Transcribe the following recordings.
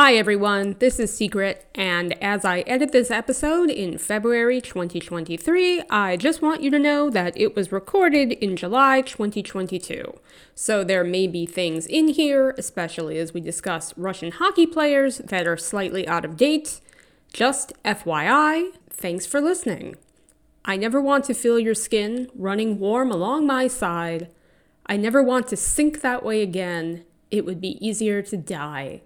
Hi everyone, this is Secret, and as I edit this episode in February 2023, I just want you to know that it was recorded in July 2022. So there may be things in here, especially as we discuss Russian hockey players, that are slightly out of date. Just FYI, thanks for listening. I never want to feel your skin running warm along my side. I never want to sink that way again. It would be easier to die.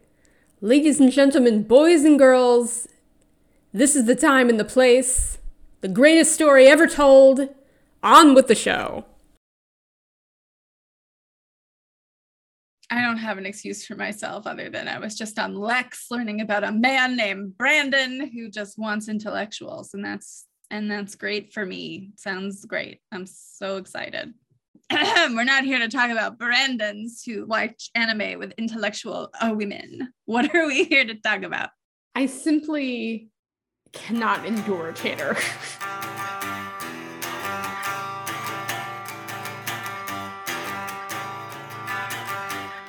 Ladies and gentlemen, boys and girls, this is the time and the place. The greatest story ever told. On with the show. I don't have an excuse for myself other than I was just on Lex learning about a man named Brandon who just wants intellectuals and that's and that's great for me. Sounds great. I'm so excited. we're not here to talk about Brandons who watch anime with intellectual uh, women. What are we here to talk about? I simply cannot endure Tater.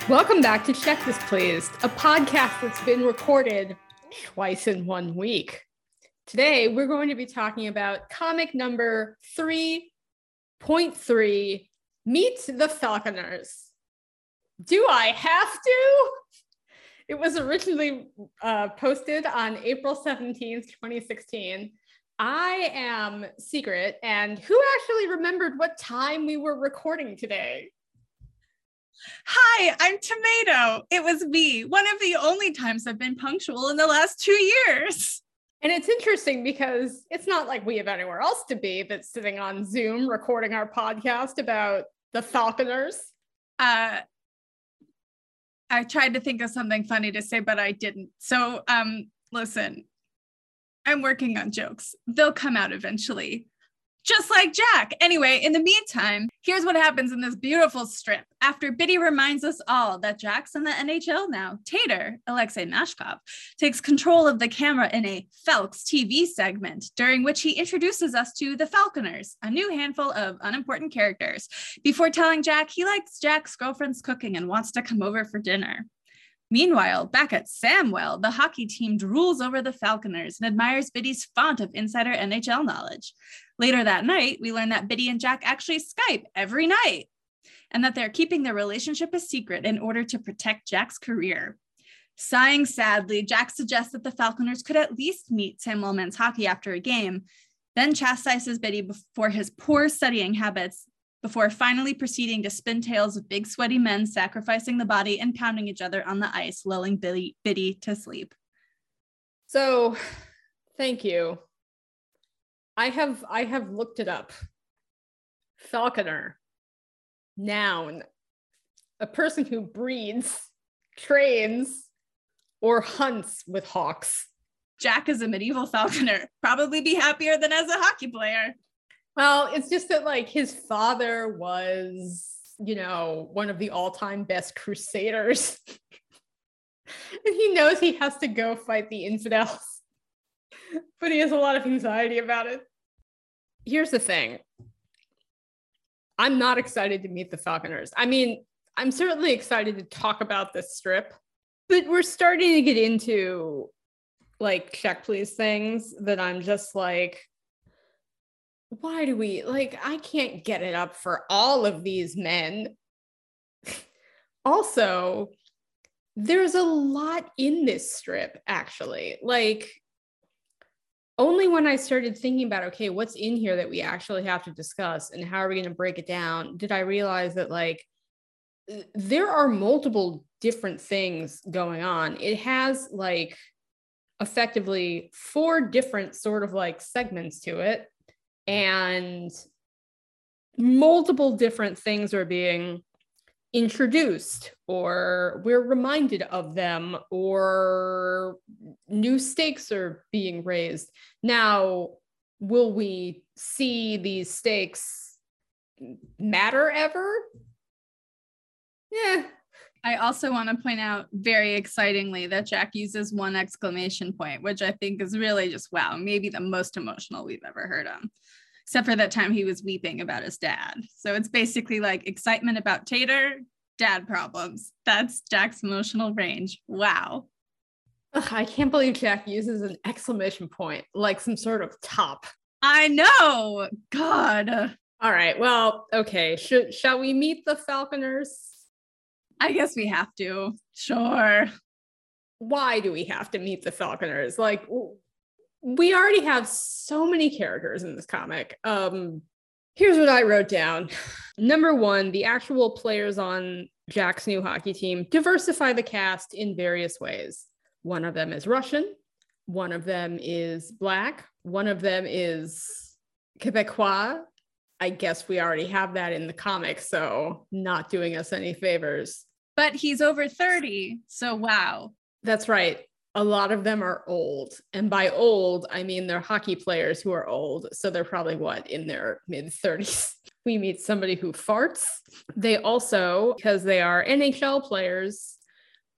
Welcome back to Check This Please, a podcast that's been recorded twice in one week. Today, we're going to be talking about comic number 3.3 Meet the Falconers. Do I have to? It was originally uh, posted on April 17th, 2016. I am Secret, and who actually remembered what time we were recording today? Hi, I'm Tomato. It was me, one of the only times I've been punctual in the last two years. And it's interesting because it's not like we have anywhere else to be that's sitting on Zoom recording our podcast about the Falconers. Uh, I tried to think of something funny to say, but I didn't. So, um, listen, I'm working on jokes. They'll come out eventually just like Jack. Anyway, in the meantime, here's what happens in this beautiful strip. After Bitty reminds us all that Jack's in the NHL now, Tater, Alexei Mashkov, takes control of the camera in a Falks TV segment, during which he introduces us to the Falconers, a new handful of unimportant characters, before telling Jack he likes Jack's girlfriend's cooking and wants to come over for dinner. Meanwhile, back at Samwell, the hockey team drools over the Falconers and admires Bitty's font of insider NHL knowledge. Later that night, we learn that Bitty and Jack actually Skype every night and that they're keeping their relationship a secret in order to protect Jack's career. Sighing sadly, Jack suggests that the Falconers could at least meet Samwell men's hockey after a game, then chastises Bitty for his poor studying habits before finally proceeding to spin tales of big sweaty men sacrificing the body and pounding each other on the ice, lulling Bitty to sleep. So, thank you. I have I have looked it up. Falconer, noun, a person who breeds, trains, or hunts with hawks. Jack is a medieval falconer. Probably be happier than as a hockey player. Well, it's just that like his father was, you know, one of the all-time best crusaders. and he knows he has to go fight the infidels. but he has a lot of anxiety about it. Here's the thing. I'm not excited to meet the Falconers. I mean, I'm certainly excited to talk about this strip, but we're starting to get into like check please things that I'm just like, why do we like I can't get it up for all of these men. also, there's a lot in this strip actually. Like only when I started thinking about okay, what's in here that we actually have to discuss and how are we going to break it down, did I realize that like uh, there are multiple different things going on. It has like effectively four different sort of like segments to it and multiple different things are being introduced or we're reminded of them or new stakes are being raised. Now will we see these stakes matter ever? Yeah. I also want to point out very excitingly that Jack uses one exclamation point, which I think is really just wow, maybe the most emotional we've ever heard him, except for that time he was weeping about his dad. So it's basically like excitement about Tater, dad problems. That's Jack's emotional range. Wow. Ugh, I can't believe Jack uses an exclamation point like some sort of top. I know. God. All right. Well, okay. Should shall we meet the Falconers? I guess we have to. Sure. Why do we have to meet the Falconers? Like we already have so many characters in this comic. Um here's what I wrote down. Number 1, the actual players on Jack's new hockey team diversify the cast in various ways. One of them is Russian, one of them is black, one of them is Quebecois, I guess we already have that in the comic, so not doing us any favors. But he's over 30, so wow. That's right. A lot of them are old. And by old, I mean they're hockey players who are old. So they're probably what, in their mid 30s. We meet somebody who farts. They also, because they are NHL players,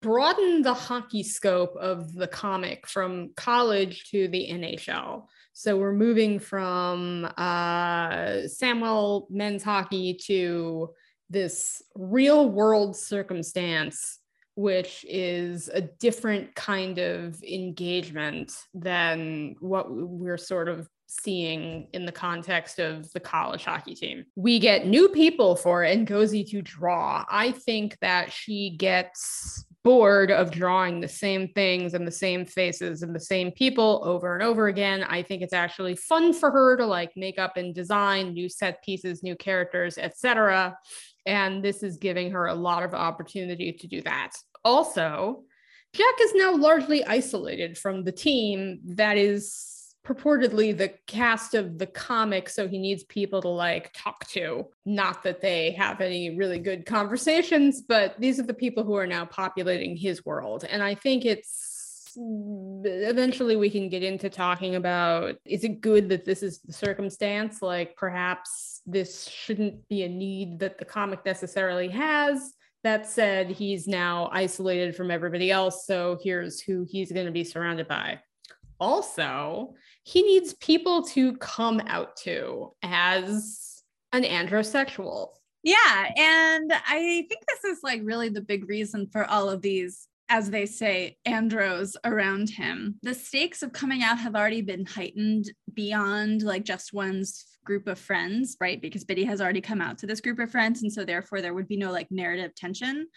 broaden the hockey scope of the comic from college to the NHL. So we're moving from uh, Samwell men's hockey to this real world circumstance, which is a different kind of engagement than what we're sort of seeing in the context of the college hockey team. We get new people for Ngozi to draw. I think that she gets bored of drawing the same things and the same faces and the same people over and over again. I think it's actually fun for her to like make up and design new set pieces, new characters, etc. And this is giving her a lot of opportunity to do that. Also, Jack is now largely isolated from the team that is purportedly the cast of the comic so he needs people to like talk to not that they have any really good conversations but these are the people who are now populating his world and i think it's eventually we can get into talking about is it good that this is the circumstance like perhaps this shouldn't be a need that the comic necessarily has that said he's now isolated from everybody else so here's who he's going to be surrounded by also he needs people to come out to as an androsexual. Yeah. And I think this is like really the big reason for all of these, as they say, andros around him. The stakes of coming out have already been heightened beyond like just one's group of friends, right? Because Bitty has already come out to this group of friends. And so therefore there would be no like narrative tension.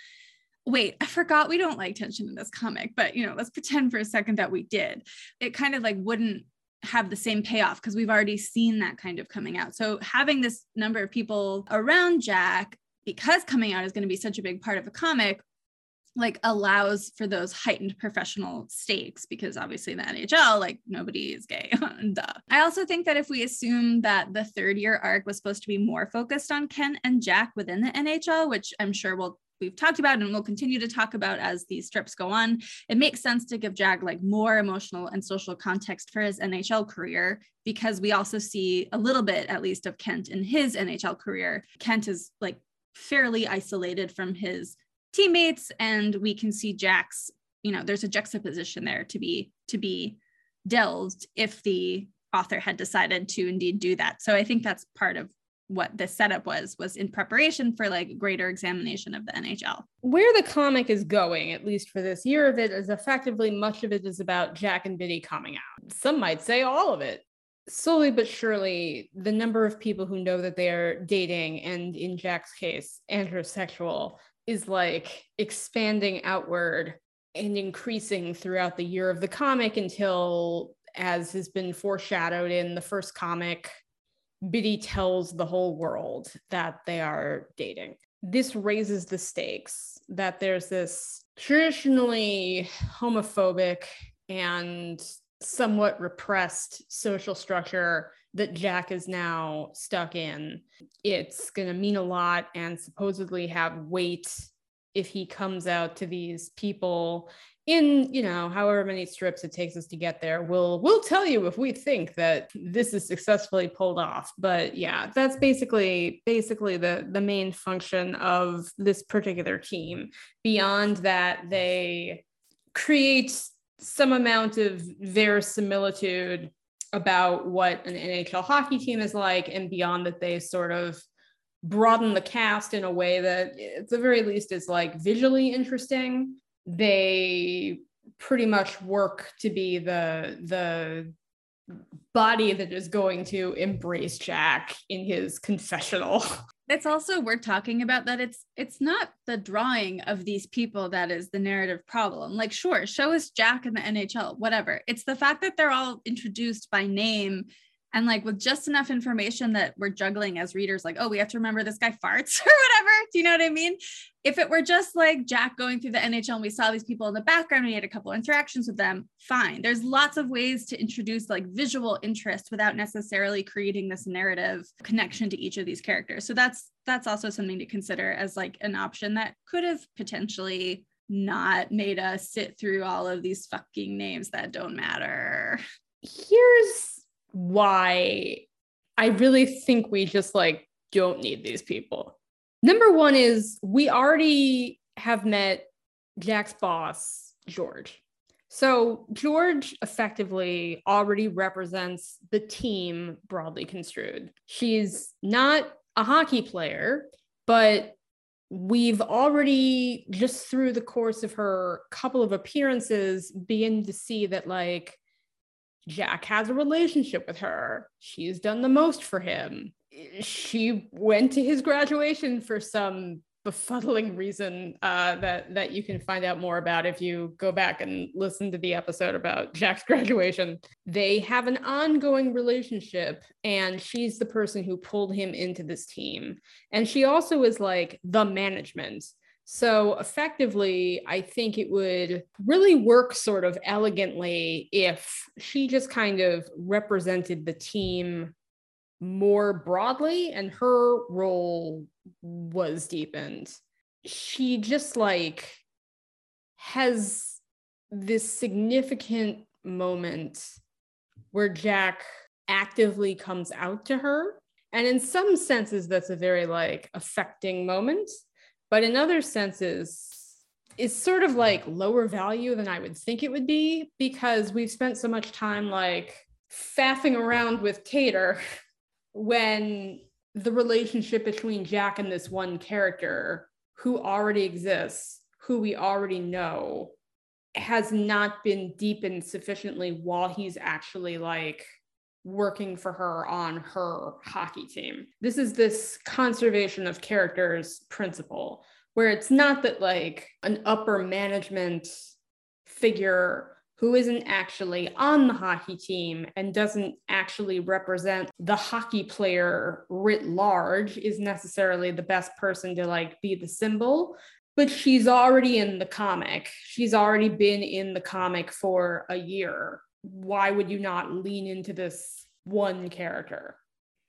Wait, I forgot we don't like tension in this comic, but you know, let's pretend for a second that we did. It kind of like wouldn't have the same payoff because we've already seen that kind of coming out. So having this number of people around Jack, because coming out is going to be such a big part of a comic, like allows for those heightened professional stakes because obviously the NHL, like nobody is gay. Duh. I also think that if we assume that the third year arc was supposed to be more focused on Kent and Jack within the NHL, which I'm sure will we've talked about and we'll continue to talk about as these strips go on, it makes sense to give Jag like more emotional and social context for his NHL career because we also see a little bit, at least, of Kent in his NHL career. Kent is like fairly isolated from his teammates, and we can see Jack's, you know, there's a juxtaposition there to be to be delved if the author had decided to indeed do that. So I think that's part of what the setup was was in preparation for like greater examination of the NHL. Where the comic is going, at least for this year of it, is effectively much of it is about Jack and Bitty coming out. Some might say all of it. Slowly but surely, the number of people who know that they are dating and in Jack's case, androsexual, is like expanding outward and increasing throughout the year of the comic until, as has been foreshadowed in the first comic, Bitty tells the whole world that they are dating. This raises the stakes that there's this traditionally homophobic and somewhat repressed social structure that Jack is now stuck in. It's going to mean a lot and supposedly have weight if he comes out to these people in you know however many strips it takes us to get there we'll we'll tell you if we think that this is successfully pulled off but yeah that's basically basically the the main function of this particular team beyond that they create some amount of verisimilitude about what an NHL hockey team is like and beyond that they sort of broaden the cast in a way that at the very least is like visually interesting. They pretty much work to be the the body that is going to embrace Jack in his confessional. It's also worth talking about that it's it's not the drawing of these people that is the narrative problem. Like sure, show us Jack in the NHL, whatever. It's the fact that they're all introduced by name and like with just enough information that we're juggling as readers like oh we have to remember this guy farts or whatever do you know what i mean? If it were just like jack going through the nhl and we saw these people in the background and we had a couple interactions with them fine. There's lots of ways to introduce like visual interest without necessarily creating this narrative connection to each of these characters. So that's that's also something to consider as like an option that could have potentially not made us sit through all of these fucking names that don't matter. Here's why I really think we just like don't need these people. Number one is we already have met Jack's boss, George. So George effectively already represents the team broadly construed. She's not a hockey player, but we've already just through the course of her couple of appearances begin to see that like Jack has a relationship with her. She's done the most for him. She went to his graduation for some befuddling reason uh, that that you can find out more about if you go back and listen to the episode about Jack's graduation. They have an ongoing relationship, and she's the person who pulled him into this team. And she also is like the management. So effectively, I think it would really work sort of elegantly if she just kind of represented the team more broadly and her role was deepened. She just like has this significant moment where Jack actively comes out to her. And in some senses, that's a very like affecting moment but in other senses it's sort of like lower value than I would think it would be because we've spent so much time like faffing around with Tater when the relationship between Jack and this one character who already exists, who we already know, has not been deepened sufficiently while he's actually like working for her on her hockey team. This is this conservation of characters principle where it's not that like an upper management figure who isn't actually on the hockey team and doesn't actually represent the hockey player writ large is necessarily the best person to like be the symbol. But she's already in the comic. She's already been in the comic for a year why would you not lean into this one character?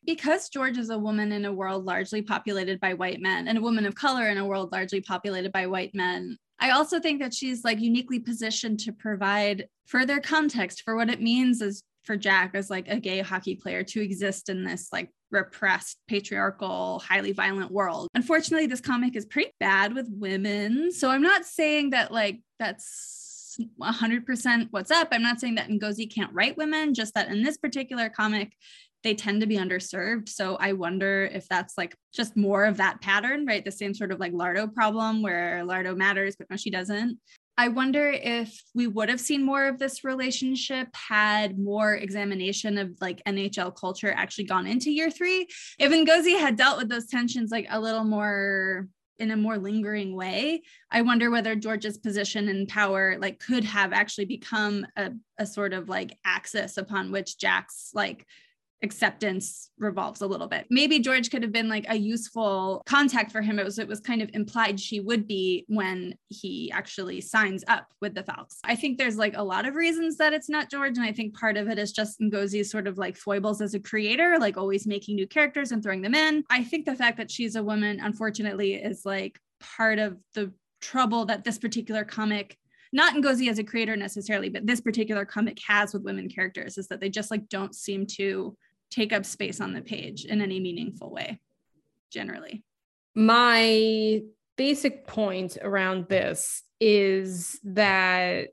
Because George is a woman in a world largely populated by white men and a woman of color in a world largely populated by white men, I also think that she's like uniquely positioned to provide further context for what it means as for Jack as like a gay hockey player to exist in this like repressed, patriarchal, highly violent world. Unfortunately, this comic is pretty bad with women. So I'm not saying that like that's 100% what's up. I'm not saying that Ngozi can't write women, just that in this particular comic, they tend to be underserved. So I wonder if that's like just more of that pattern, right? The same sort of like Lardo problem where Lardo matters, but no, she doesn't. I wonder if we would have seen more of this relationship had more examination of like NHL culture actually gone into year three. If Ngozi had dealt with those tensions like a little more in a more lingering way i wonder whether george's position and power like could have actually become a, a sort of like axis upon which jack's like acceptance revolves a little bit. Maybe George could have been like a useful contact for him. It was it was kind of implied she would be when he actually signs up with the Falcons. I think there's like a lot of reasons that it's not George, and I think part of it is just Ngozi's sort of like foibles as a creator, like always making new characters and throwing them in. I think the fact that she's a woman, unfortunately, is like part of the trouble that this particular comic not Ngozi as a creator necessarily, but this particular comic has with women characters is that they just like don't seem to take up space on the page in any meaningful way, generally. My basic point around this is that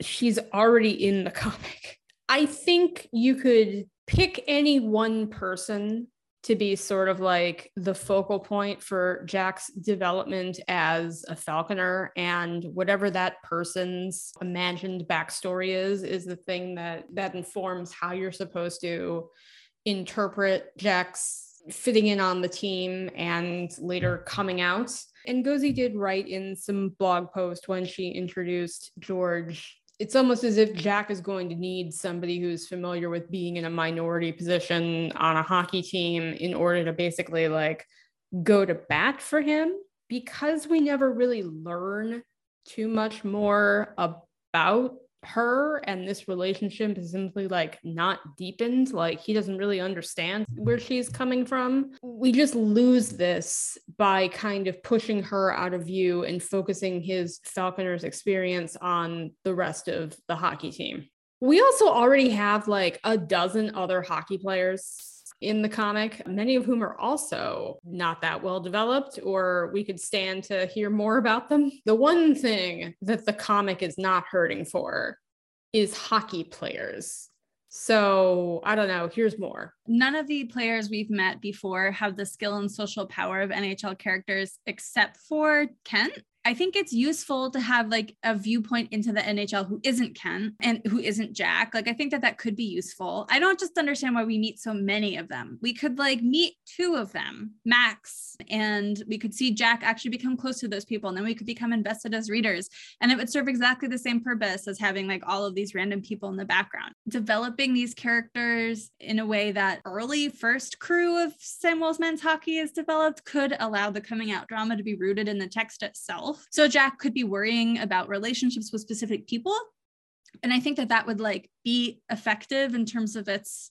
she's already in the comic. I think you could pick any one person to be sort of like the focal point for Jack's development as a falconer and whatever that person's imagined backstory is is the thing that that informs how you're supposed to interpret Jack's fitting in on the team and later coming out. Ngozi did write in some blog post when she introduced George it's almost as if Jack is going to need somebody who's familiar with being in a minority position on a hockey team in order to basically like go to bat for him because we never really learn too much more about her and this relationship is simply like not deepened like he doesn't really understand where she's coming from. We just lose this by kind of pushing her out of view and focusing his falconers experience on the rest of the hockey team. We also already have like a dozen other hockey players in the comic, many of whom are also not that well developed, or we could stand to hear more about them. The one thing that the comic is not hurting for is hockey players. So I don't know. Here's more. None of the players we've met before have the skill and social power of NHL characters except for Kent. I think it's useful to have like a viewpoint into the NHL who isn't Kent and who isn't Jack. Like, I think that that could be useful. I don't just understand why we meet so many of them. We could like meet two of them, Max, and we could see Jack actually become close to those people. And then we could become invested as readers. And it would serve exactly the same purpose as having like all of these random people in the background. Developing these characters in a way that early first crew of Samwell's men's hockey is developed could allow the coming out drama to be rooted in the text itself so Jack could be worrying about relationships with specific people. And I think that that would like be effective in terms of its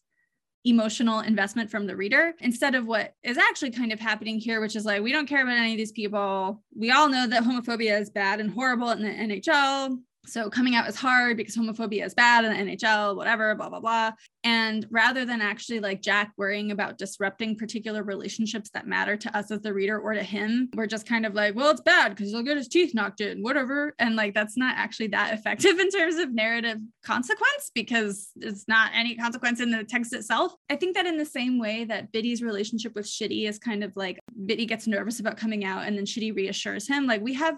emotional investment from the reader instead of what is actually kind of happening here, which is like, we don't care about any of these people. We all know that homophobia is bad and horrible in the NHL. So coming out is hard because homophobia is bad in the NHL, whatever, blah, blah, blah. And rather than actually like Jack worrying about disrupting particular relationships that matter to us as the reader or to him, we're just kind of like, well, it's bad because he'll get his teeth knocked in, whatever. And like that's not actually that effective in terms of narrative consequence because it's not any consequence in the text itself. I think that in the same way that Bitty's relationship with Shitty is kind of like Bitty gets nervous about coming out and then Shitty reassures him, like we have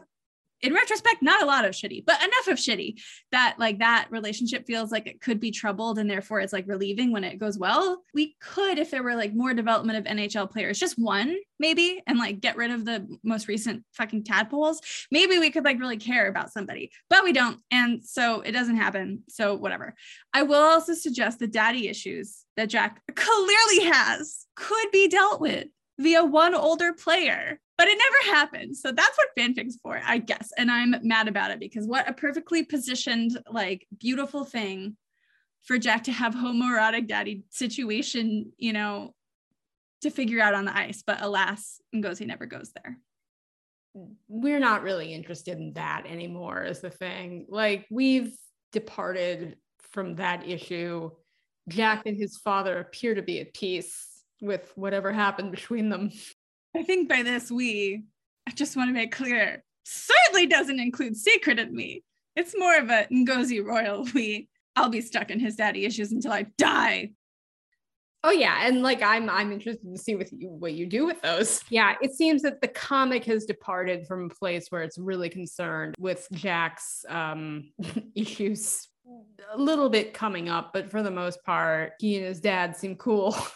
in retrospect, not a lot of shitty, but enough of shitty that like that relationship feels like it could be troubled and therefore it's like relieving when it goes well. We could, if there were like more development of NHL players, just one maybe, and like get rid of the most recent fucking tadpoles, maybe we could like really care about somebody, but we don't. And so it doesn't happen. So whatever. I will also suggest the daddy issues that Jack clearly has could be dealt with via one older player but it never happened. So that's what fanfic's for, I guess. And I'm mad about it because what a perfectly positioned, like beautiful thing for Jack to have homoerotic daddy situation, you know, to figure out on the ice. But alas, Ngozi never goes there. We're not really interested in that anymore, is the thing. Like we've departed from that issue. Jack and his father appear to be at peace with whatever happened between them. I think by this we, I just want to make clear, certainly doesn't include secret in me. It's more of a Ngozi Royal we. I'll be stuck in his daddy issues until I die. Oh yeah, and like I'm I'm interested to see what you what you do with those. Yeah, it seems that the comic has departed from a place where it's really concerned with Jack's um, issues a little bit coming up, but for the most part, he and his dad seem cool.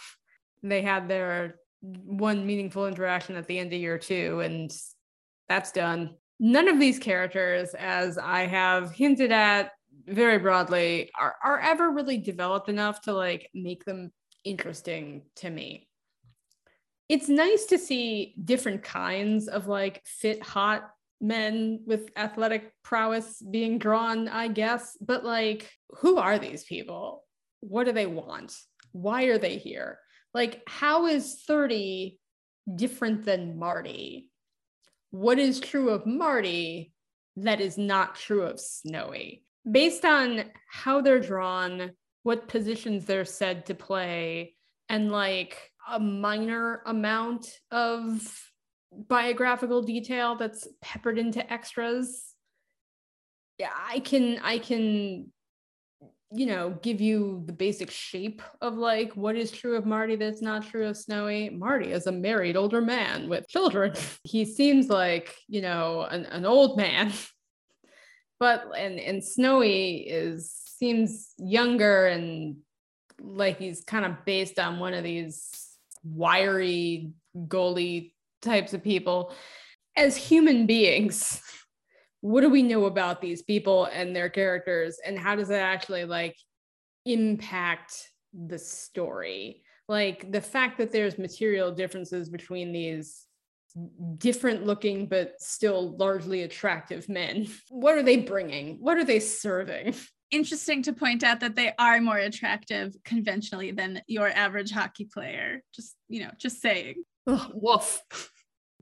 they had their one meaningful interaction at the end of year two, and that's done. None of these characters, as I have hinted at very broadly, are, are ever really developed enough to like make them interesting to me. It's nice to see different kinds of like fit hot men with athletic prowess being drawn, I guess. But like, who are these people? What do they want? Why are they here? Like, how is Thirdy different than Marty? What is true of Marty that is not true of Snowy? Based on how they're drawn, what positions they're said to play, and like a minor amount of biographical detail that's peppered into extras yeah i can i can you know, give you the basic shape of like what is true of Marty that's not true of Snowy. Marty is a married older man with children. he seems like, you know, an, an old man. but and and Snowy is seems younger and like he's kind of based on one of these wiry goalie types of people as human beings what do we know about these people and their characters? And how does that actually like impact the story? Like the fact that there's material differences between these different looking but still largely attractive men what are they bringing? What are they serving? Interesting to point out that they are more attractive conventionally than your average hockey player. Just you know just saying. Ugh, woof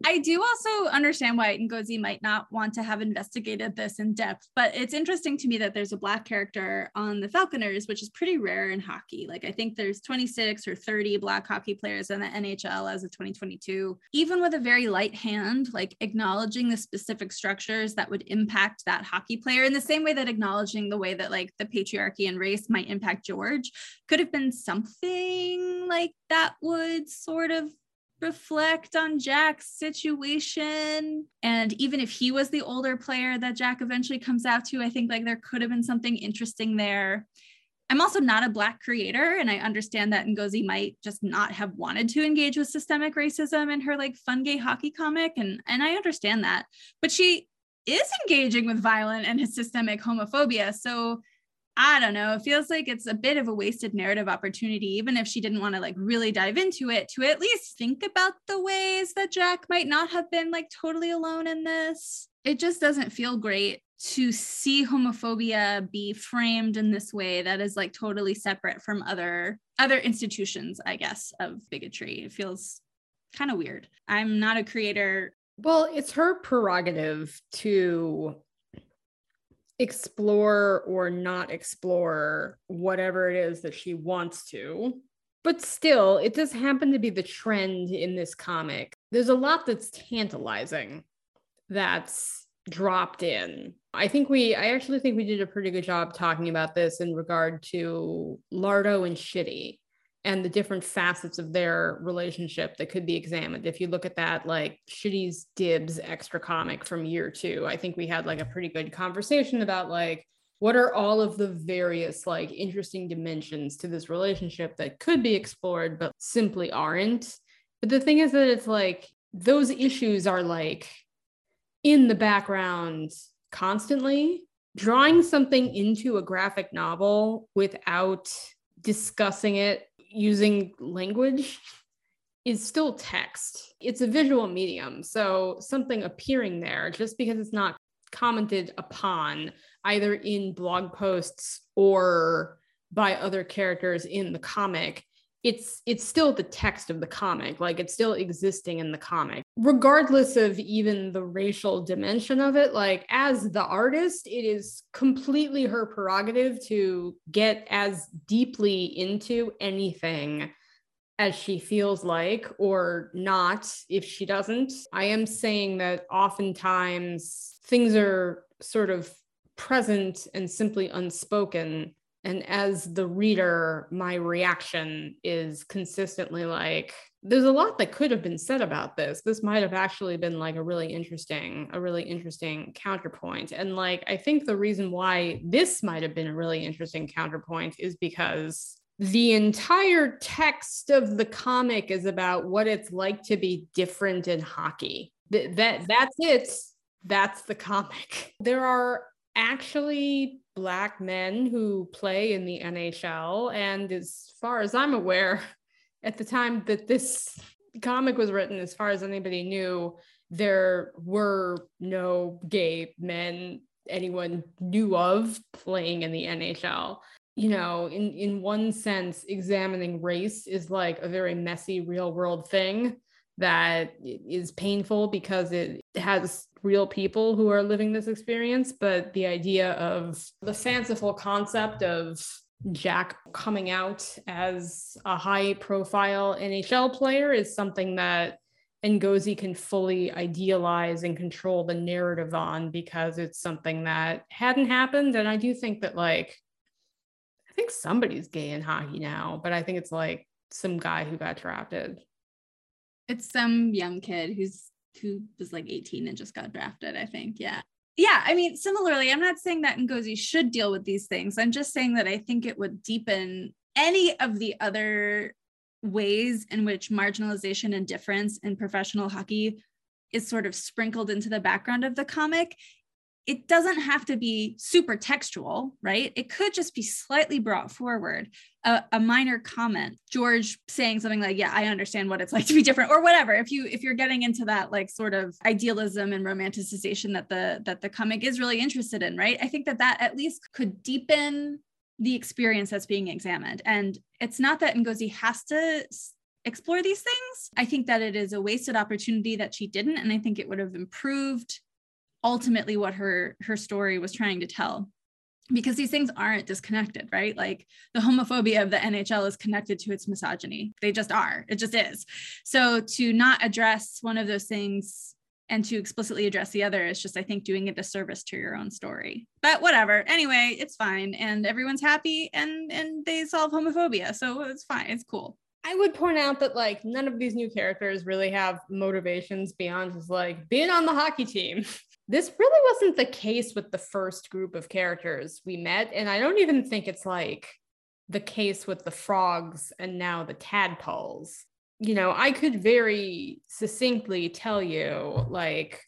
I do also understand why Ngozi might not want to have investigated this in depth, but it's interesting to me that there's a black character on the Falconers, which is pretty rare in hockey. Like I think there's 26 or 30 black hockey players in the NHL as of 2022. Even with a very light hand, like acknowledging the specific structures that would impact that hockey player in the same way that acknowledging the way that like the patriarchy and race might impact George could have been something like that would sort of reflect on Jack's situation. And even if he was the older player that Jack eventually comes out to, I think like there could have been something interesting there. I'm also not a Black creator, and I understand that Ngozi might just not have wanted to engage with systemic racism in her like fun gay hockey comic, and and I understand that. But she is engaging with violent and his systemic homophobia, so I don't know. It feels like it's a bit of a wasted narrative opportunity, even if she didn't want to like really dive into it, to at least think about the ways that Jack might not have been like totally alone in this. It just doesn't feel great to see homophobia be framed in this way that is like totally separate from other other institutions, I guess, of bigotry. It feels kind of weird. I'm not a creator. Well, it's her prerogative to explore or not explore whatever it is that she wants to. But still, it does happen to be the trend in this comic. There's a lot that's tantalizing that's dropped in. I think we, I actually think we did a pretty good job talking about this in regard to Lardo and Shitty and the different facets of their relationship that could be examined. If you look at that, like Shitty's Dibs extra comic from year two, I think we had like a pretty good conversation about like what are all of the various like interesting dimensions to this relationship that could be explored but simply aren't. But the thing is that it's like those issues are like in the background constantly. Drawing something into a graphic novel without discussing it using language is still text. It's a visual medium. So something appearing there, just because it's not commented upon either in blog posts or by other characters in the comic, it's it's still the text of the comic like it's still existing in the comic. Regardless of even the racial dimension of it like as the artist it is completely her prerogative to get as deeply into anything as she feels like or not if she doesn't. I am saying that oftentimes things are sort of present and simply unspoken and as the reader my reaction is consistently like there's a lot that could have been said about this. This might have actually been like a really interesting a really interesting counterpoint. And like i think the reason why this might have been a really interesting counterpoint is because the entire text of the comic is about what it's like to be different in hockey. Th- that that's it. That's the comic. There are actually black men who play in the NHL. And as far as I'm aware, at the time that this comic was written, as far as anybody knew, there were no gay men anyone knew of playing in the NHL. You know, in, in one sense, examining race is like a very messy real world thing that is painful because it has real people who are living this experience, but the idea of the fanciful concept of Jack coming out as a high profile NHL player is something that Ngozi can fully idealize and control the narrative on because it's something that hadn't happened. And I do think that, like, I think somebody's gay in hockey now, but I think it's like some guy who got drafted. It's some young kid who's who was like 18 and just got drafted, I think. Yeah. Yeah. I mean, similarly, I'm not saying that Ngozi should deal with these things. I'm just saying that I think it would deepen any of the other ways in which marginalization and difference in professional hockey is sort of sprinkled into the background of the comic it doesn't have to be super textual, right? It could just be slightly brought forward. A, a, minor comment, George saying something like, "Yeah, I understand what it's like to be different," or whatever. If you if you're getting into that like sort of idealism and romanticization that the that the comic is really interested in, right? I think that that at least could deepen the experience that's being examined. And it's not that Ngozi has to explore these things. I think that it is a wasted opportunity that she didn't, and I think it would have improved ultimately what her her story was trying to tell because these things aren't disconnected, right? Like the homophobia of the NHL is connected to its misogyny. They just are. It just is. So to not address one of those things and to explicitly address the other is just, I think, doing a disservice to your own story. But whatever. Anyway, it's fine, and everyone's happy, and and they solve homophobia, so it's fine. It's cool. I would point out that like none of these new characters really have motivations beyond just like being on the hockey team. This really wasn't the case with the first group of characters we met. And I don't even think it's like the case with the frogs and now the tadpoles. You know, I could very succinctly tell you like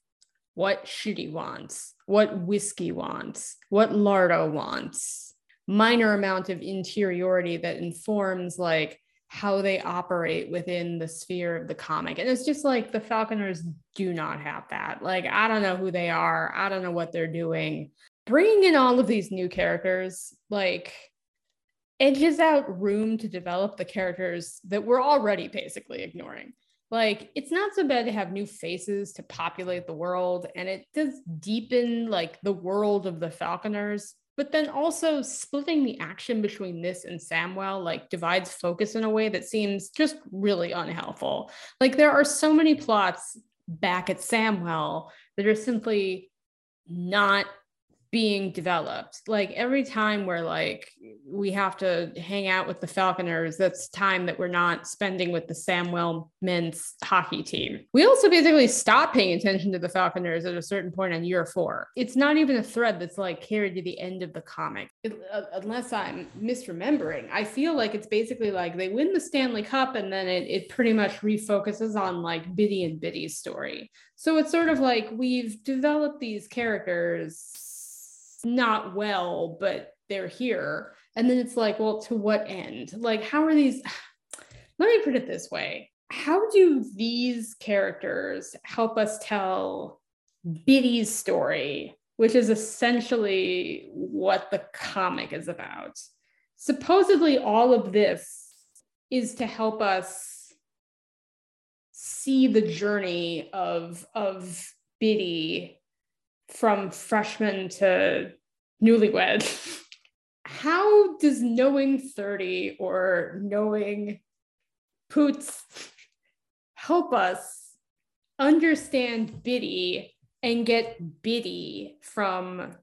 what Shitty wants, what Whiskey wants, what Lardo wants, minor amount of interiority that informs like how they operate within the sphere of the comic. And it's just like the Falconers do not have that. Like, I don't know who they are, I don't know what they're doing. Bringing in all of these new characters, like, edges out room to develop the characters that we're already basically ignoring. Like, it's not so bad to have new faces to populate the world, and it does deepen like the world of the Falconers but then also splitting the action between this and Samwell like divides focus in a way that seems just really unhelpful. Like there are so many plots back at Samwell that are simply not being developed. Like every time we're like, we have to hang out with the Falconers, that's time that we're not spending with the Samwell men's hockey team. We also basically stop paying attention to the Falconers at a certain point in year four. It's not even a thread that's like carried to the end of the comic. It, uh, unless I'm misremembering, I feel like it's basically like they win the Stanley Cup and then it, it pretty much refocuses on like Bitty and Bitty's story. So it's sort of like we've developed these characters not well, but they're here. And then it's like, well, to what end? Like, how are these? Let me put it this way How do these characters help us tell Bitty's story, which is essentially what the comic is about? Supposedly, all of this is to help us see the journey of, of Bitty from freshman to newlywed. How does knowing Thirdy or knowing Poots help us understand Bitty and get Bitty from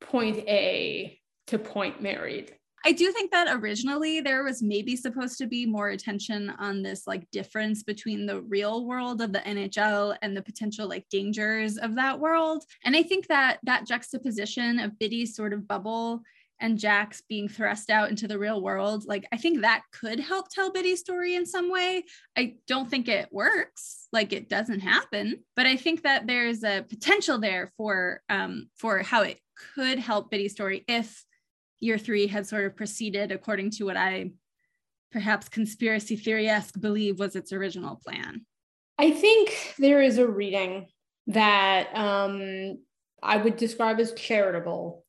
point A to point married? I do think that originally there was maybe supposed to be more attention on this like difference between the real world of the NHL and the potential like dangers of that world. And I think that that juxtaposition of Bitty's sort of bubble and Jack's being thrust out into the real world, like I think that could help tell Bitty's story in some way. I don't think it works, like it doesn't happen, but I think that there's a potential there for um for how it could help Bitty's story if year three had sort of proceeded according to what I perhaps conspiracy theory esque believe was its original plan. I think there is a reading that um, I would describe as charitable.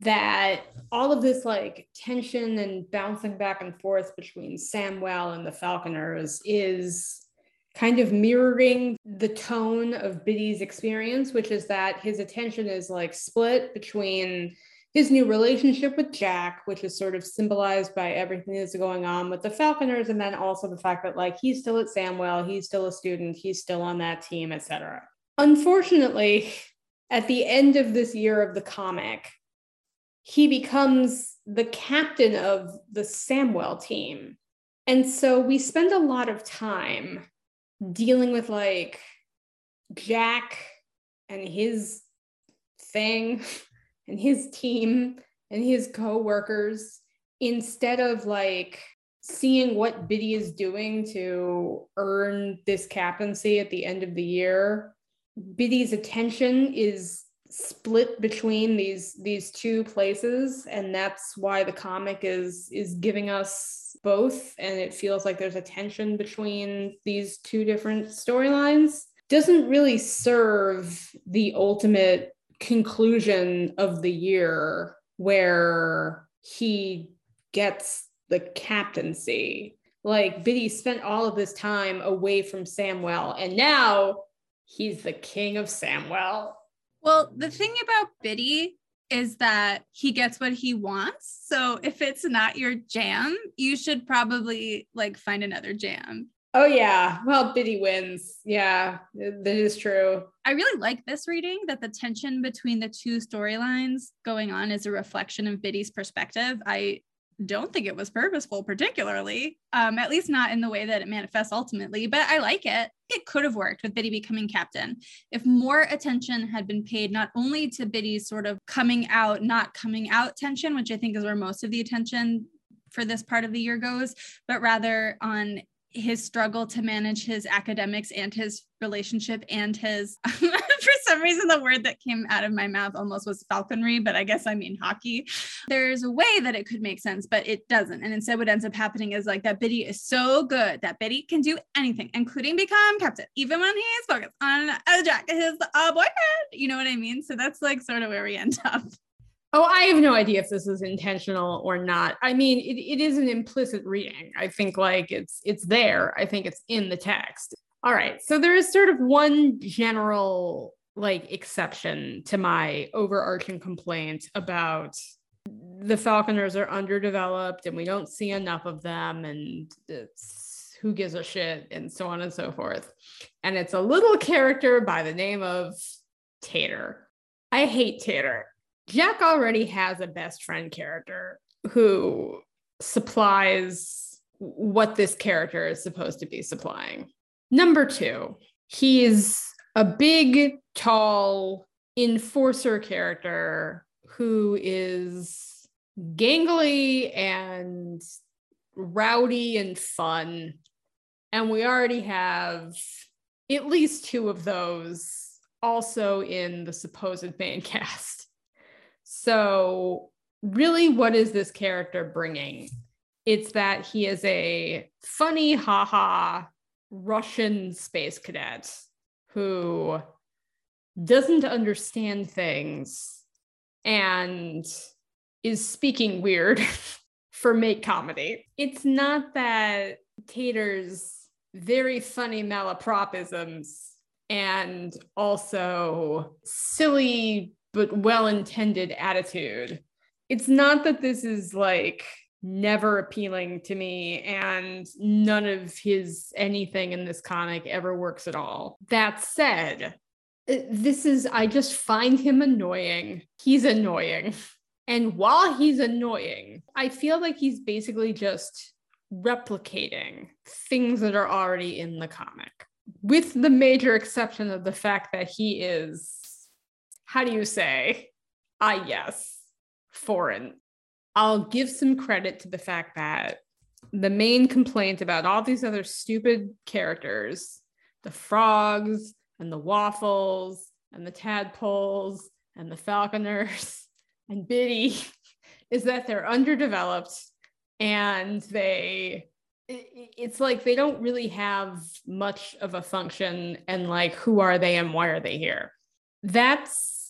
That all of this like tension and bouncing back and forth between Samwell and the Falconers is kind of mirroring the tone of Bitty's experience, which is that his attention is like split between his new relationship with Jack, which is sort of symbolized by everything that's going on with the Falconers, and then also the fact that like he's still at Samwell, he's still a student, he's still on that team, etc. Unfortunately, at the end of this year of the comic, he becomes the captain of the Samwell team. And so we spend a lot of time dealing with like Jack and his thing and his team and his co-workers instead of like seeing what Bitty is doing to earn this captaincy at the end of the year. Bitty's attention is split between these these two places and that's why the comic is is giving us both and it feels like there's a tension between these two different storylines doesn't really serve the ultimate conclusion of the year where he gets the captaincy like Bitty spent all of this time away from Samwell and now he's the king of Samwell well, the thing about Bitty is that he gets what he wants. So if it's not your jam, you should probably like find another jam. Oh yeah. Well, Bitty wins. Yeah, that is true. I really like this reading that the tension between the two storylines going on is a reflection of Bitty's perspective. I don't think it was purposeful, particularly, um, at least not in the way that it manifests ultimately, but I like it. It could have worked with Bitty becoming captain if more attention had been paid not only to Bitty's sort of coming out, not coming out tension, which I think is where most of the attention for this part of the year goes, but rather on his struggle to manage his academics and his relationship and his for some reason the word that came out of my mouth almost was falconry but i guess i mean hockey. There's a way that it could make sense but it doesn't. And instead what ends up happening is like that bitty is so good that bitty can do anything including become captain even when he's focused on jack his uh, boyfriend. You know what i mean? So that's like sort of where we end up Oh, I have no idea if this is intentional or not. I mean, it, it is an implicit reading. I think like it's it's there. I think it's in the text. All right. So there is sort of one general like exception to my overarching complaint about the falconers are underdeveloped and we don't see enough of them and it's who gives a shit and so on and so forth. And it's a little character by the name of Tater. I hate Tater. Jack already has a best friend character who supplies what this character is supposed to be supplying. Number two, he's a big, tall enforcer character who is gangly and rowdy and fun. And we already have at least two of those also in the supposed main cast. So, really, what is this character bringing? It's that he is a funny, haha Russian space cadet who doesn't understand things and is speaking weird for make comedy. It's not that Tater's very funny malapropisms and also silly but well intended attitude. It's not that this is like never appealing to me and none of his anything in this comic ever works at all. That said, uh, this is, I just find him annoying. He's annoying. And while he's annoying, I feel like he's basically just replicating things that are already in the comic, with the major exception of the fact that he is how do you say, ah, yes, foreign? I'll give some credit to the fact that the main complaint about all these other stupid characters, the frogs and the waffles and the tadpoles and the falconers and Bitty, is that they're underdeveloped and they it's like they don't really have much of a function and like who are they and why are they here that's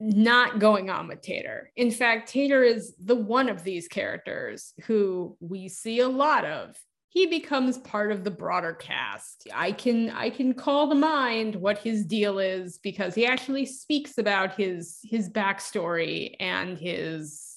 not going on with Tater. In fact, Tater is the one of these characters who we see a lot of. He becomes part of the broader cast. I can I can call to mind what his deal is because he actually speaks about his his backstory and his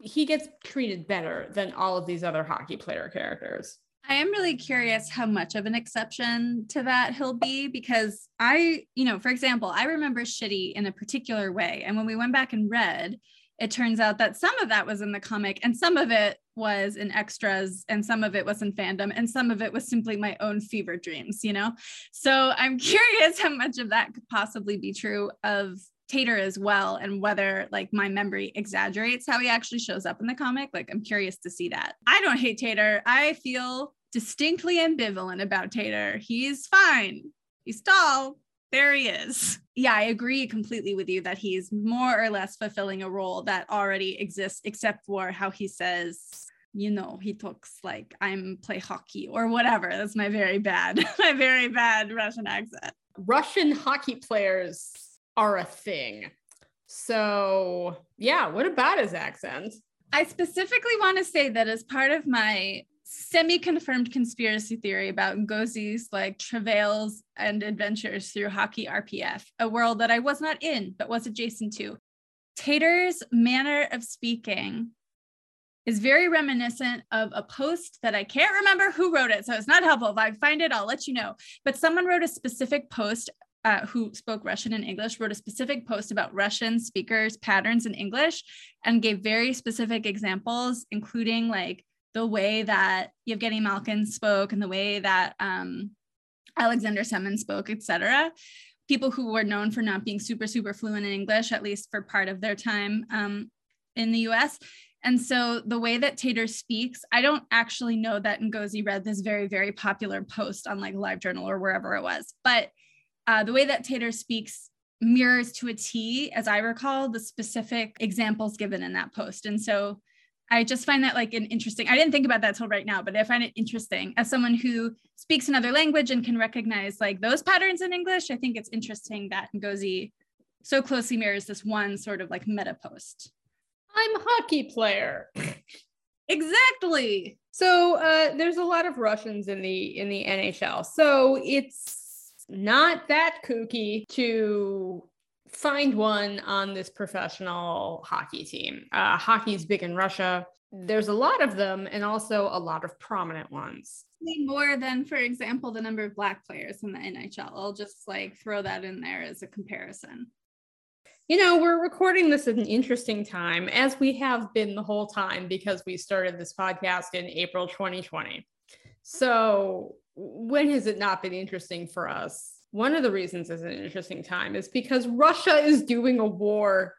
he gets treated better than all of these other hockey player characters. I am really curious how much of an exception to that he'll be because I, you know, for example, I remember Shitty in a particular way. And when we went back and read, it turns out that some of that was in the comic and some of it was in extras and some of it was in fandom and some of it was simply my own fever dreams, you know? So I'm curious how much of that could possibly be true of Tater as well and whether like my memory exaggerates how he actually shows up in the comic. Like I'm curious to see that. I don't hate Tater. I feel distinctly ambivalent about Tater. He's fine. He's tall, there he is. Yeah, I agree completely with you that he's more or less fulfilling a role that already exists, except for how he says, you know, he talks like I'm play hockey or whatever. That's my very bad, my very bad Russian accent. Russian hockey players are a thing. So, yeah, what about his accent? I specifically want to say that as part of my semi-confirmed conspiracy theory about Ngozi's like travails and adventures through hockey RPF, a world that I was not in but was adjacent to. Tater's manner of speaking is very reminiscent of a post that I can't remember who wrote it, so it's not helpful. If I find it, I'll let you know. But someone wrote a specific post uh, who spoke Russian and English wrote a specific post about Russian speakers' patterns in English and gave very specific examples, including like the way that Yevgeny Malkin spoke and the way that um, Alexander Semin spoke, etc. People who were known for not being super, super fluent in English, at least for part of their time um, in the US. And so the way that Tater speaks, I don't actually know that Ngozi read this very, very popular post on like LiveJournal or wherever it was, but uh, the way that Tater speaks mirrors to a T, as I recall, the specific examples given in that post. And so I just find that like an interesting, I didn't think about that till right now, but I find it interesting as someone who speaks another language and can recognize like those patterns in English. I think it's interesting that Ngozi so closely mirrors this one sort of like meta post. I'm a hockey player. exactly. So uh, there's a lot of Russians in the in the NHL. So it's not that kooky to find one on this professional hockey team. Uh, hockey is big in Russia. There's a lot of them and also a lot of prominent ones. More than, for example, the number of Black players in the NHL. I'll just like throw that in there as a comparison. You know, we're recording this at an interesting time, as we have been the whole time because we started this podcast in April 2020. So, when has it not been interesting for us? one of the reasons it's an interesting time is because Russia is doing a war.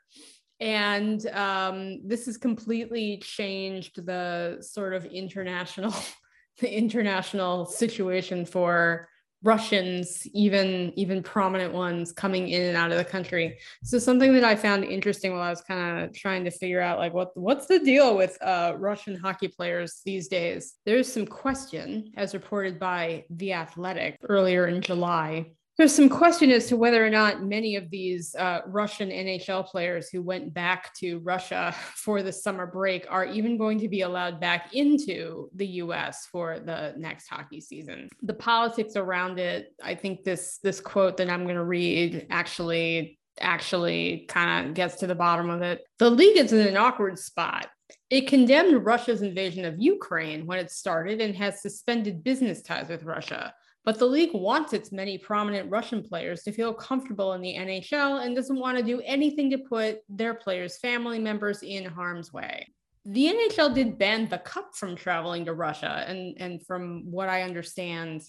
And um, this has completely changed the sort of international, the international situation for Russians, even even prominent ones coming in and out of the country. So something that I found interesting while I was kind of trying to figure out like what what's the deal with uh, Russian hockey players these days. There's some question, as reported by The Athletic earlier in July, there's some question as to whether or not many of these uh, Russian NHL players who went back to Russia for the summer break are even going to be allowed back into the US for the next hockey season. The politics around it, I think this this quote that I'm going to read actually actually kind of gets to the bottom of it. The league is in an awkward spot. It condemned Russia's invasion of Ukraine when it started and has suspended business ties with Russia. But the league wants its many prominent Russian players to feel comfortable in the NHL and doesn't want to do anything to put their players' family members in harm's way. The NHL did ban the cup from traveling to Russia. And, and from what I understand,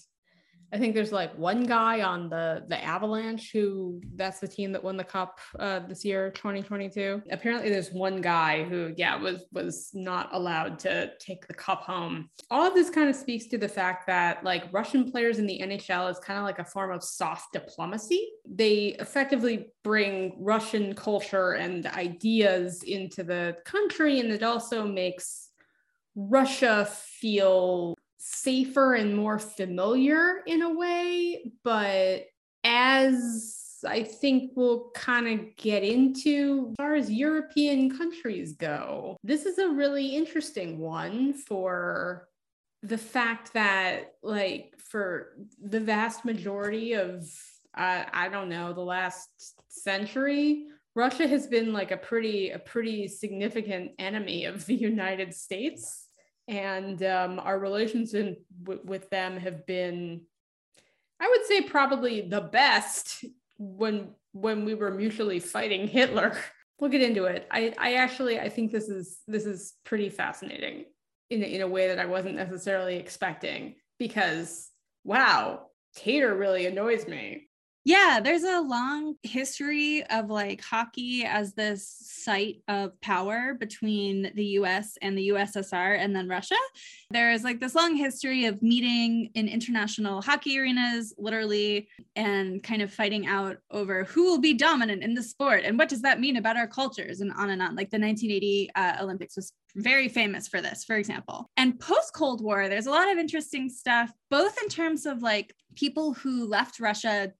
I think there's like one guy on the the Avalanche who that's the team that won the cup uh, this year, 2022. Apparently, there's one guy who, yeah, was was not allowed to take the cup home. All of this kind of speaks to the fact that like Russian players in the NHL is kind of like a form of soft diplomacy. They effectively bring Russian culture and ideas into the country, and it also makes Russia feel safer and more familiar in a way. But as I think we'll kind of get into as far as European countries go, this is a really interesting one for the fact that, like, for the vast majority of, uh, I don't know, the last century, Russia has been like a pretty a pretty significant enemy of the United States and um, our relations in, w- with them have been i would say probably the best when when we were mutually fighting hitler we'll get into it. I, I actually I think this is this is pretty fascinating in in a way that I wasn't necessarily expecting because wow, Tater really annoys me. Yeah, there's a long history of like hockey as this site of power between the US and the USSR and then Russia. There is like this long history of meeting in international hockey arenas, literally, and kind of fighting out over who will be dominant in the sport and what does that mean about our cultures and on and on. Like the 1980 uh, Olympics was very famous for this, for example. And post Cold War, there's a lot of interesting stuff, both in terms of like people who left Russia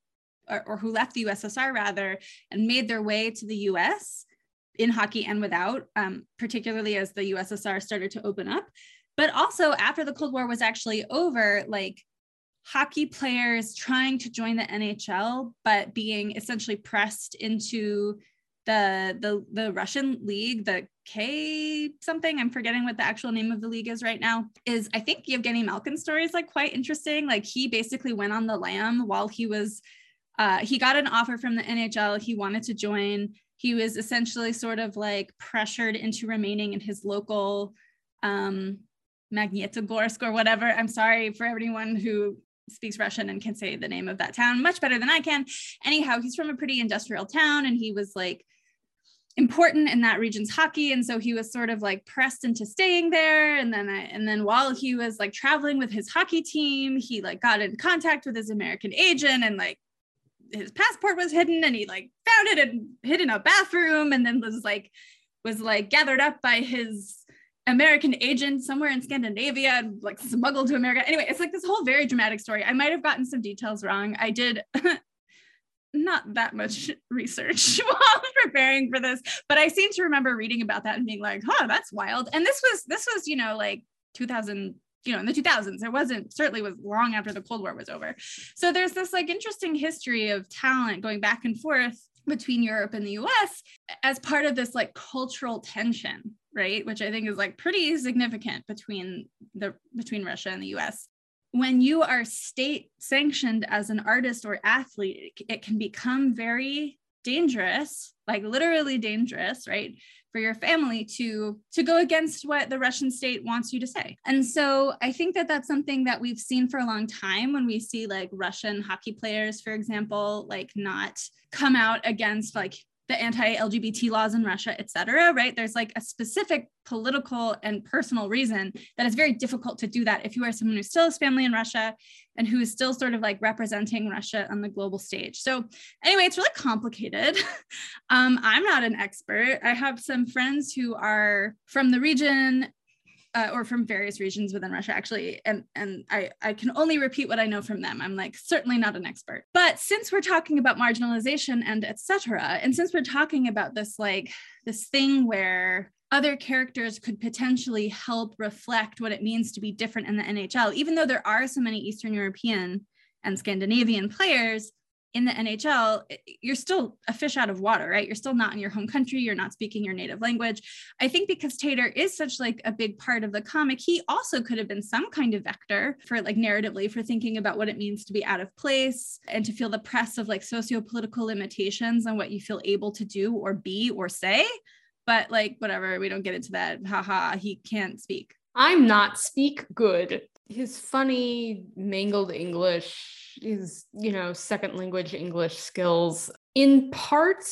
or, or who left the USSR rather and made their way to the US in hockey and without, um, particularly as the USSR started to open up. But also after the Cold War was actually over, like hockey players trying to join the NHL, but being essentially pressed into the the the Russian league, the K something. I'm forgetting what the actual name of the league is right now. Is I think Yevgeny Malkin's story is like quite interesting. Like he basically went on the lam while he was uh, he got an offer from the NHL. He wanted to join. He was essentially sort of like pressured into remaining in his local um, Magnitogorsk or whatever. I'm sorry for everyone who speaks Russian and can say the name of that town much better than I can. Anyhow, he's from a pretty industrial town and he was like important in that region's hockey and so he was sort of like pressed into staying there and then I, and then while he was like traveling with his hockey team he like got in contact with his American agent and like his passport was hidden and he like found it and hid in a bathroom and then was like was like gathered up by his American agent somewhere in Scandinavia and like smuggled to America. Anyway, it's like this whole very dramatic story. I might have gotten some details wrong. I did not that much research while preparing for this, but I seem to remember reading about that and being like, huh, that's wild. And this was this was, you know, like 2000 you know in the 2000s it wasn't certainly was long after the cold war was over. So there's this like interesting history of talent going back and forth between europe and the us as part of this like cultural tension right? Which i think is like pretty significant between the between russia and the us when you are state sanctioned as an artist or athlete it can become very dangerous like literally dangerous right for your family to to go against what the Russian state wants you to say. And so I think that that's something that we've seen for a long time when we see like Russian hockey players for example like not come out against like the anti-LGBT laws in Russia, et cetera, right? There's like a specific political and personal reason that it's very difficult to do that if you are someone who still has family in Russia and who is still sort of like representing Russia on the global stage. So anyway, it's really complicated. um, I'm not an expert. I have some friends who are from the region uh, or from various regions within Russia, actually. And, and I, I can only repeat what I know from them. I'm like certainly not an expert. But since we're talking about marginalization and etc., and since we're talking about this like this thing where other characters could potentially help reflect what it means to be different in the NHL, even though there are so many Eastern European and Scandinavian players, in the NHL, you're still a fish out of water, right? You're still not in your home country. You're not speaking your native language. I think because Tater is such like a big part of the comic, he also could have been some kind of vector for like narratively for thinking about what it means to be out of place and to feel the press of like socio-political limitations on what you feel able to do or be or say. But like whatever, we don't get into that. Haha, he can't speak. I'm not speak good. His funny mangled English his you know second language english skills in part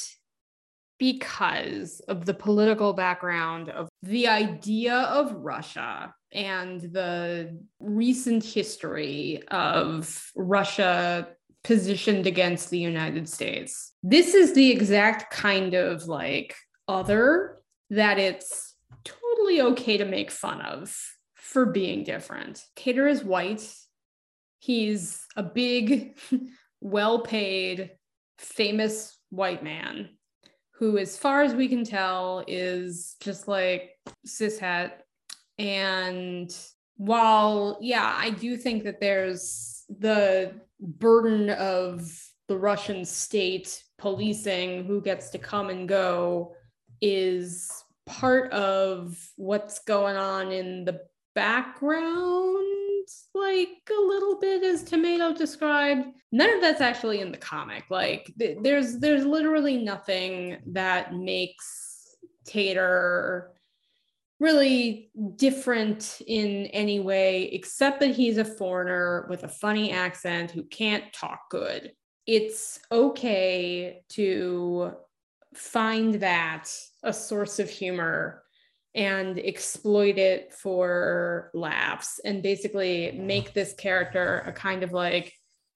because of the political background of the idea of russia and the recent history of russia positioned against the united states. This is the exact kind of like other that it's totally okay to make fun of for being different. Tater is white He's a big, well paid, famous white man who, as far as we can tell, is just like cishet. And while, yeah, I do think that there's the burden of the Russian state policing who gets to come and go is part of what's going on in the background like a little bit as Tomato described. None of that's actually in the comic. Like th- there's there's literally nothing that makes Tater really different in any way except that he's a foreigner with a funny accent who can't talk good. It's okay to find that a source of humor and exploit it for laughs and basically make this character a kind of like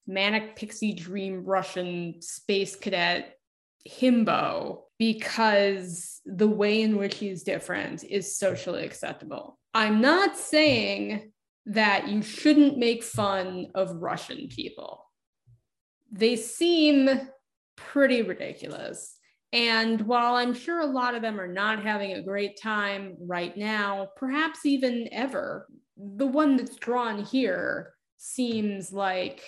manic pixie dream Russian space cadet himbo because the way in which he's different is socially acceptable. I'm not saying that you shouldn't make fun of Russian people. They seem pretty ridiculous. And while I'm sure a lot of them are not having a great time right now, perhaps even ever, the one that's drawn here seems like,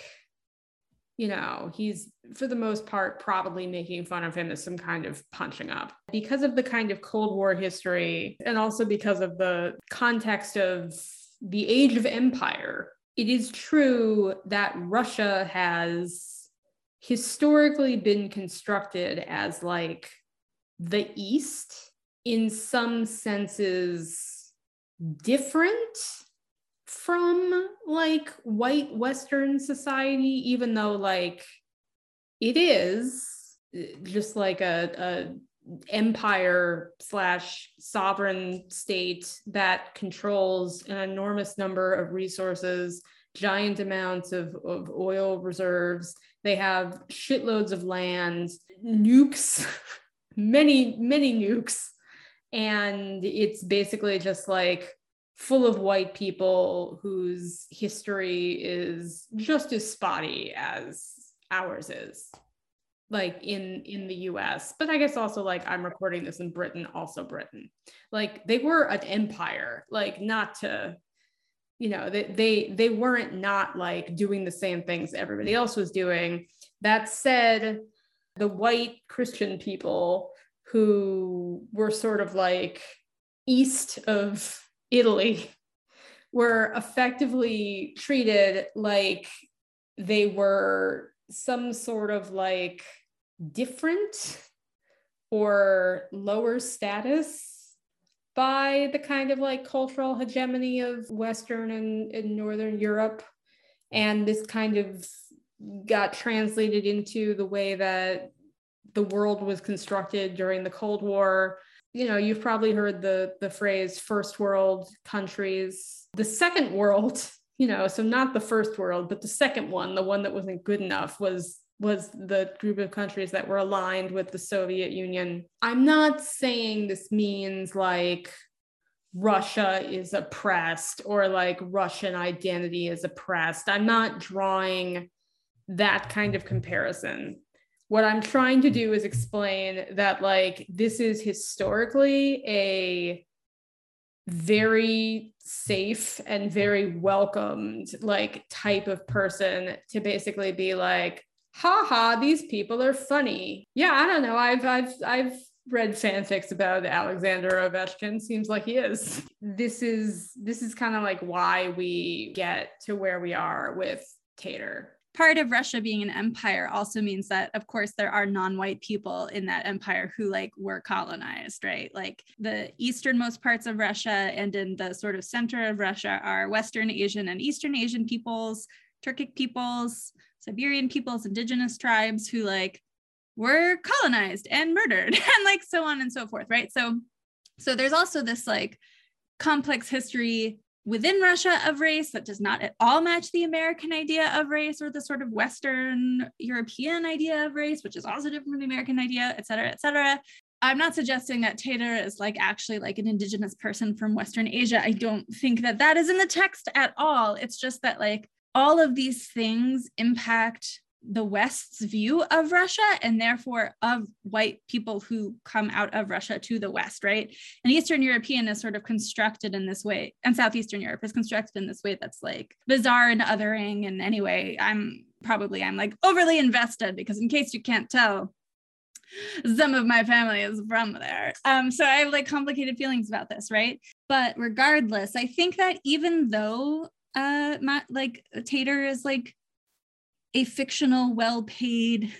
you know, he's for the most part probably making fun of him as some kind of punching up. Because of the kind of Cold War history, and also because of the context of the age of empire, it is true that Russia has historically been constructed as like the East in some senses different from like white Western society, even though like it is uh, just like a, a empire slash sovereign state that controls an enormous number of resources, giant amounts of, of oil reserves, they have shitloads of land, nukes, many, many nukes. And it's basically just like full of white people whose history is just as spotty as ours is like in in the US but I guess also like I'm recording this in Britain also Britain. Like they were an empire like not to you know they, they they weren't not like doing the same things everybody else was doing. That said the white christian people who were sort of like east of italy were effectively treated like they were some sort of like different or lower status by the kind of like cultural hegemony of Western and, and Northern Europe. And this kind of got translated into the way that the world was constructed during the Cold War. You know, you've probably heard the the phrase first world countries. The second world, you know, so not the first world, but the second one, the one that wasn't good enough was was the group of countries that were aligned with the Soviet Union. I'm not saying this means like Russia is oppressed or like Russian identity is oppressed. I'm not drawing that kind of comparison. What I'm trying to do is explain that, like, this is historically a very safe and very welcomed, like, type of person to basically be like, haha, these people are funny. Yeah, I don't know. I've I've I've read fanfics about Alexander Ovechkin. Seems like he is. This is this is kind of like why we get to where we are with Tater. Part of Russia being an empire also means that, of course, there are non-white people in that empire who like were colonized, right? Like the easternmost parts of Russia and in the sort of center of Russia are Western Asian and Eastern Asian peoples, Turkic peoples, Siberian peoples, indigenous tribes who like were colonized and murdered and like so on and so forth, right? So so there's also this like complex history within Russia of race that does not at all match the American idea of race or the sort of Western European idea of race, which is also different from the American idea, et cetera, et cetera. I'm not suggesting that Tater is like actually like an indigenous person from Western Asia. I don't think that that is in the text at all. It's just that like all of these things impact the West's view of Russia and therefore of white people who come out of Russia to the West, right? And Eastern European is sort of constructed in this way, and Southeastern Europe is constructed in this way that's like bizarre and othering. And anyway, I'm probably I'm like overly invested because in case you can't tell, some of my family is from there. Um, so I have like complicated feelings about this, right? But regardless, I think that even though uh Matt, like Tater is like a fictional, well-paid,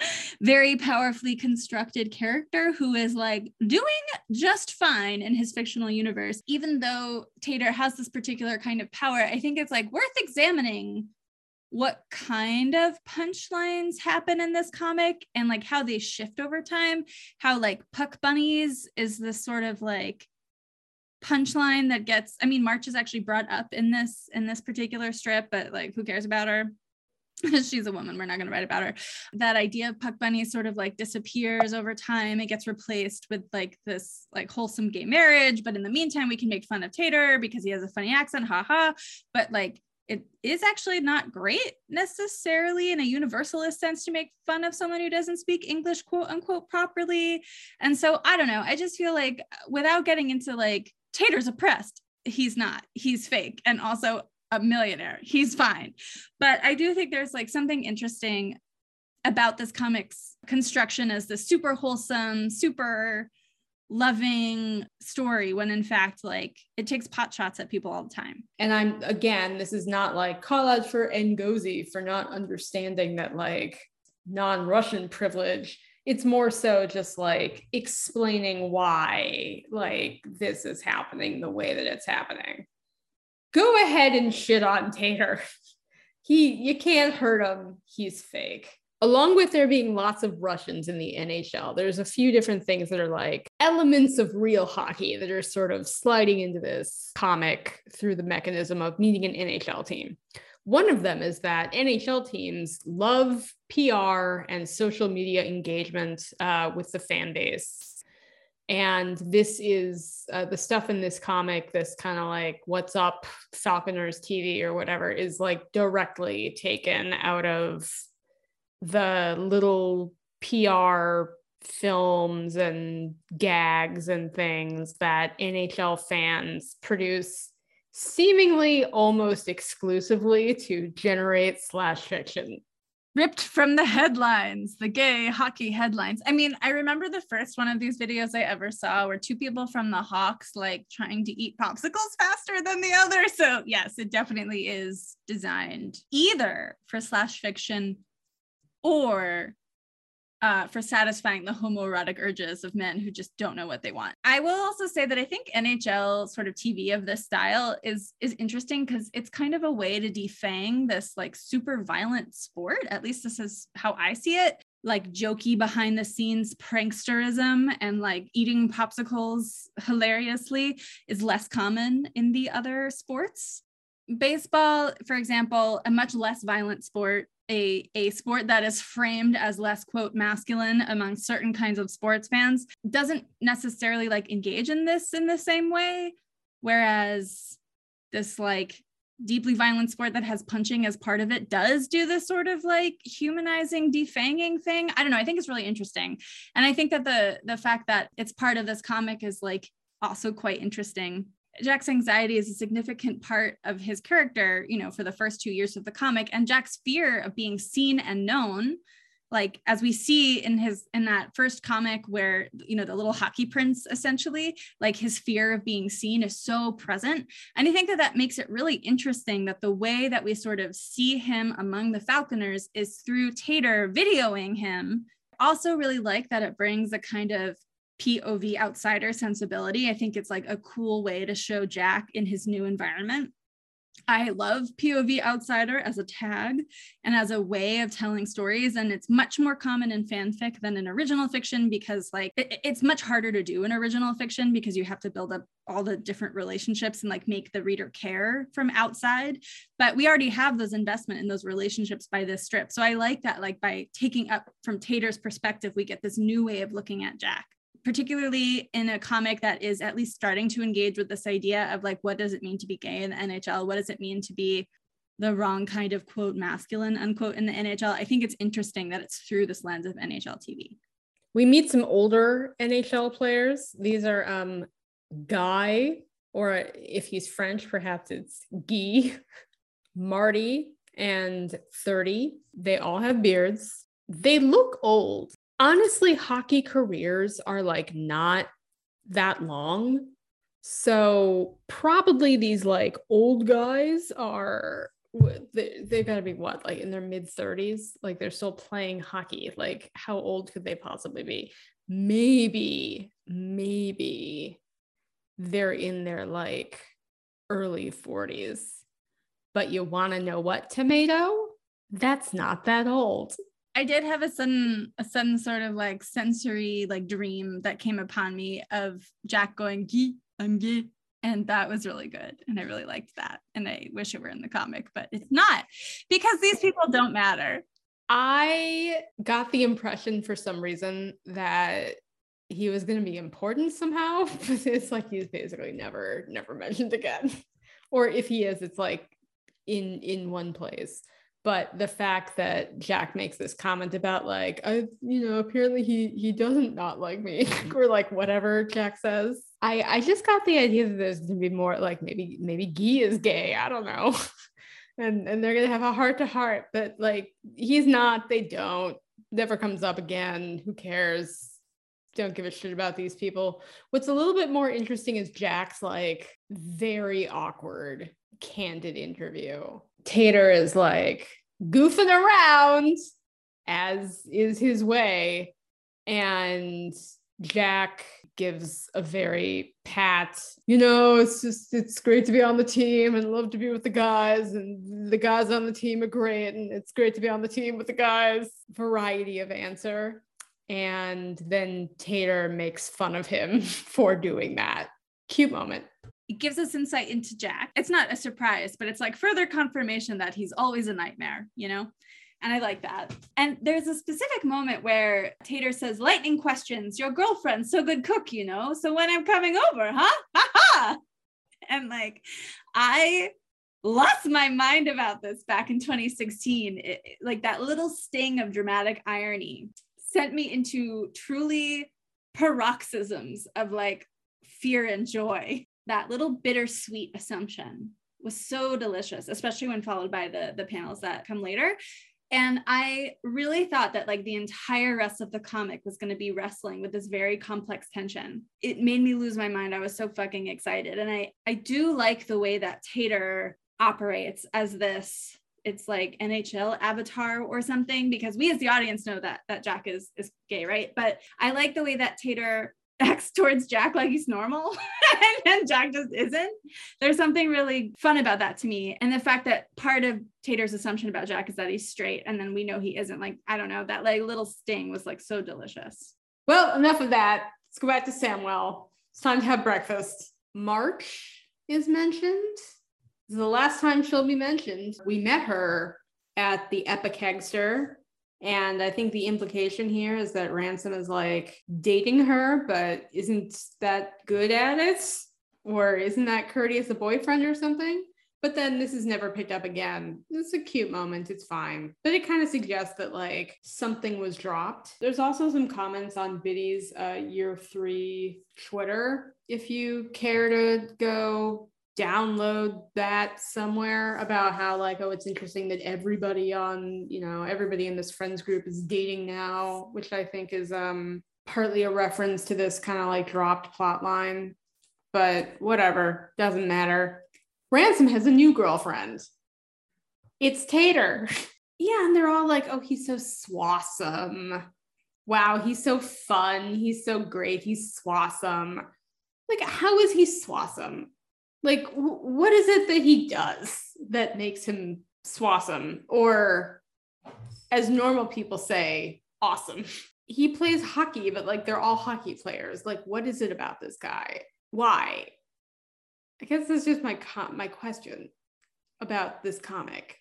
very powerfully constructed character who is like doing just fine in his fictional universe. Even though Tater has this particular kind of power, I think it's like worth examining what kind of punchlines happen in this comic and like how they shift over time. How like Puck Bunnies is this sort of like punchline that gets i mean march is actually brought up in this in this particular strip but like who cares about her? She's a woman. We're not going to write about her. That idea of puck bunny sort of like disappears over time. It gets replaced with like this like wholesome gay marriage but in the meantime we can make fun of tater because he has a funny accent haha but like it is actually not great necessarily in a universalist sense to make fun of someone who doesn't speak english quote unquote properly. And so i don't know. I just feel like uh, without getting into like Tater's oppressed. He's not. He's fake and also a millionaire. He's fine. But I do think there's like something interesting about this comic's construction as the super wholesome, super loving story when in fact like it takes pot shots at people all the time and i'm again this is not like call out for ngozi for not understanding that like non-russian privilege it's more so just like explaining why like this is happening the way that it's happening. Go ahead and shit on tater. He you can't hurt him. He's fake. Along with there being lots of russians in the nhl there's a few different things that are like elements of real hockey that are sort of sliding into this comic through the mechanism of meeting an nhl team one of them is that NHL teams love PR and social media engagement uh, with the fan base. And this is uh, the stuff in this comic, this kind of like what's up Falconers TV or whatever, is like directly taken out of the little PR films and gags and things that NHL fans produce seemingly almost exclusively to generate slash fiction. Ripped from the headlines, the gay hockey headlines. I mean, I remember the first one of these videos I ever saw where two people from the Hawks like trying to eat popsicles faster than the other. So, yes, it definitely is designed either for slash fiction or uh, for satisfying the homoerotic urges of men who just don't know what they want. I will also say that I think NHL sort of TV of this style is is interesting because it's kind of a way to defang this like super violent sport. At least this is how I see it. Like jokey behind the scenes pranksterism and like eating popsicles hilariously is less common in the other sports. Baseball, for example, a much less violent sport a, a sport that is framed as less quote masculine among certain kinds of sports fans doesn't necessarily like engage in this in the same way. Whereas this like deeply violent sport that has punching as part of it does do this sort of like humanizing defanging thing. I don't know. I think it's really interesting. And i think that the the fact that it's part of this comic is like also quite interesting Jack's anxiety is a significant part of his character, you know, for the first two years of the comic. And Jack's fear of being seen and known, like as we see in his in that first comic where you know the little hockey prince essentially like his fear of being seen is so present and i think that that makes it really interesting that the way that we sort of see him among the falconers is through tater videoing him also really like that it brings a kind of POV outsider sensibility. I think it's like a cool way to show Jack in his new environment. I love POV outsider as a tag and as a way of telling stories. And it's much more common in fanfic than in original fiction because, like, it, it's much harder to do in original fiction because you have to build up all the different relationships and like make the reader care from outside. But we already have those investment in those relationships by this strip. So I like that, like, by taking up from Tater's perspective, we get this new way of looking at Jack particularly in a comic that is at least starting to engage with this idea of like what does it mean to be gay in the NHL? What does it mean to be the wrong kind of quote masculine unquote in the NHL? I think it's interesting that it's through this lens of NHL TV. We meet some older NHL players. These are um Guy, or if he's French, perhaps it's Guy, Marty, and Thirdy. They all have beards. They look old honestly, hockey careers are like not that long. So probably these like old guys are they, they've got to be what like in their mid 30s like they're still playing hockey. Like how old could they possibly be? Maybe maybe they're in their like early 40s but you want to know what tomato? That's not that old I did have a sudden a sudden sort of like sensory like dream that came upon me of Jack going gee I'm gay. And that was really good and I really liked that and I wish it were in the comic but it's not because these people don't matter. I got the impression for some reason that he was going to be important somehow but it's like he's basically never never mentioned again. Or if he is it's like in in one place but the fact that Jack makes this comment about like I you know apparently he he doesn't not like me or like whatever Jack says. I I just got the idea that there's gonna be more like maybe maybe Guy is gay I don't know. And and they're gonna have a heart to heart but like he's not they don't never comes up again who cares? Don't give a shit about these people. What's a little bit more interesting is Jack's like very awkward candid interview Tater is like goofing around, as is his way. And Jack gives a very pat, you know, it's just, it's great to be on the team and love to be with the guys. And the guys on the team are great. And it's great to be on the team with the guys. Variety of answer. And then Tater makes fun of him for doing that. Cute moment it gives us insight into Jack. It's not a surprise, but it's like further confirmation that he's always a nightmare, you know? And I like that. And there's a specific moment where Tater says, Lightning questions, your girlfriend's so good cook, you know? So when I'm coming over, huh? Ha ha. And like, I lost my mind about this back in 2016. It, like that little sting of dramatic irony sent me into truly paroxysms of like fear and joy that little bittersweet assumption was so delicious, especially when followed by the the panels that come later. And I really thought that like the entire rest of the comic was going to be wrestling with this very complex tension. It made me lose my mind. I was so fucking excited. And I I do like the way that Tater operates as this it's like NHL avatar or something because we as the audience know that that Jack is is gay, right? But I like the way that Tater acts towards Jack like he's normal and Jack just isn't. There's something really fun about that to me. And the fact that part of Tater's assumption about Jack is that he's straight and then we know he isn't. Like, I don't know, that like little sting was like so delicious. Well, enough of that. Let's go back to Samwell. It's time to have breakfast. March is mentioned. the last time she'll be mentioned. We met her at the Epic Kegster and I think the implication here is that Ransom is like dating her, but isn't that good at it? Or isn't that courteous a boyfriend or something? But then this is never picked up again. It's a cute moment. It's fine. But it kind of suggests that like something was dropped. There's also some comments on Bitty's uh, year three Twitter. If you care to go download that somewhere about how like oh it's interesting that everybody on you know everybody in this friends group is dating now which i think is um partly a reference to this kind of like dropped plot line. But whatever doesn't matter. Ransom has a new girlfriend. It's tater. Yeah and they're all like oh he's so swasome wow he's so fun. He's so great. He's swasome like how is he swasome like what is it that he does that makes him swasome or as normal people say awesome? He plays hockey but like they're all hockey players. Like what is it about this guy? Why? I guess that's just my com- my question about this comic.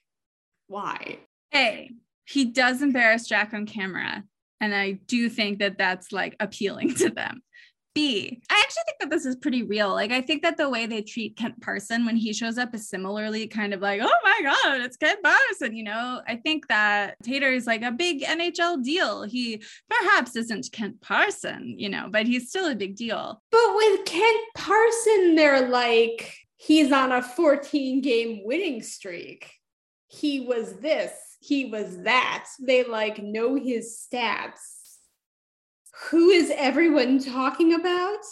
Why? Hey he does embarrass jack on camera and i do think that that's like appealing to them B. I actually think that this is pretty real. Like, I think that the way they treat Kent Parson when he shows up is similarly kind of like, oh my God, it's Kent Parson. You know, I think that Tater is like a big NHL deal. He perhaps isn't Kent Parson, you know, but he's still a big deal. But with Kent Parson, they're like, he's on a 14 game winning streak. He was this, he was that. They like know his stats who is everyone talking about?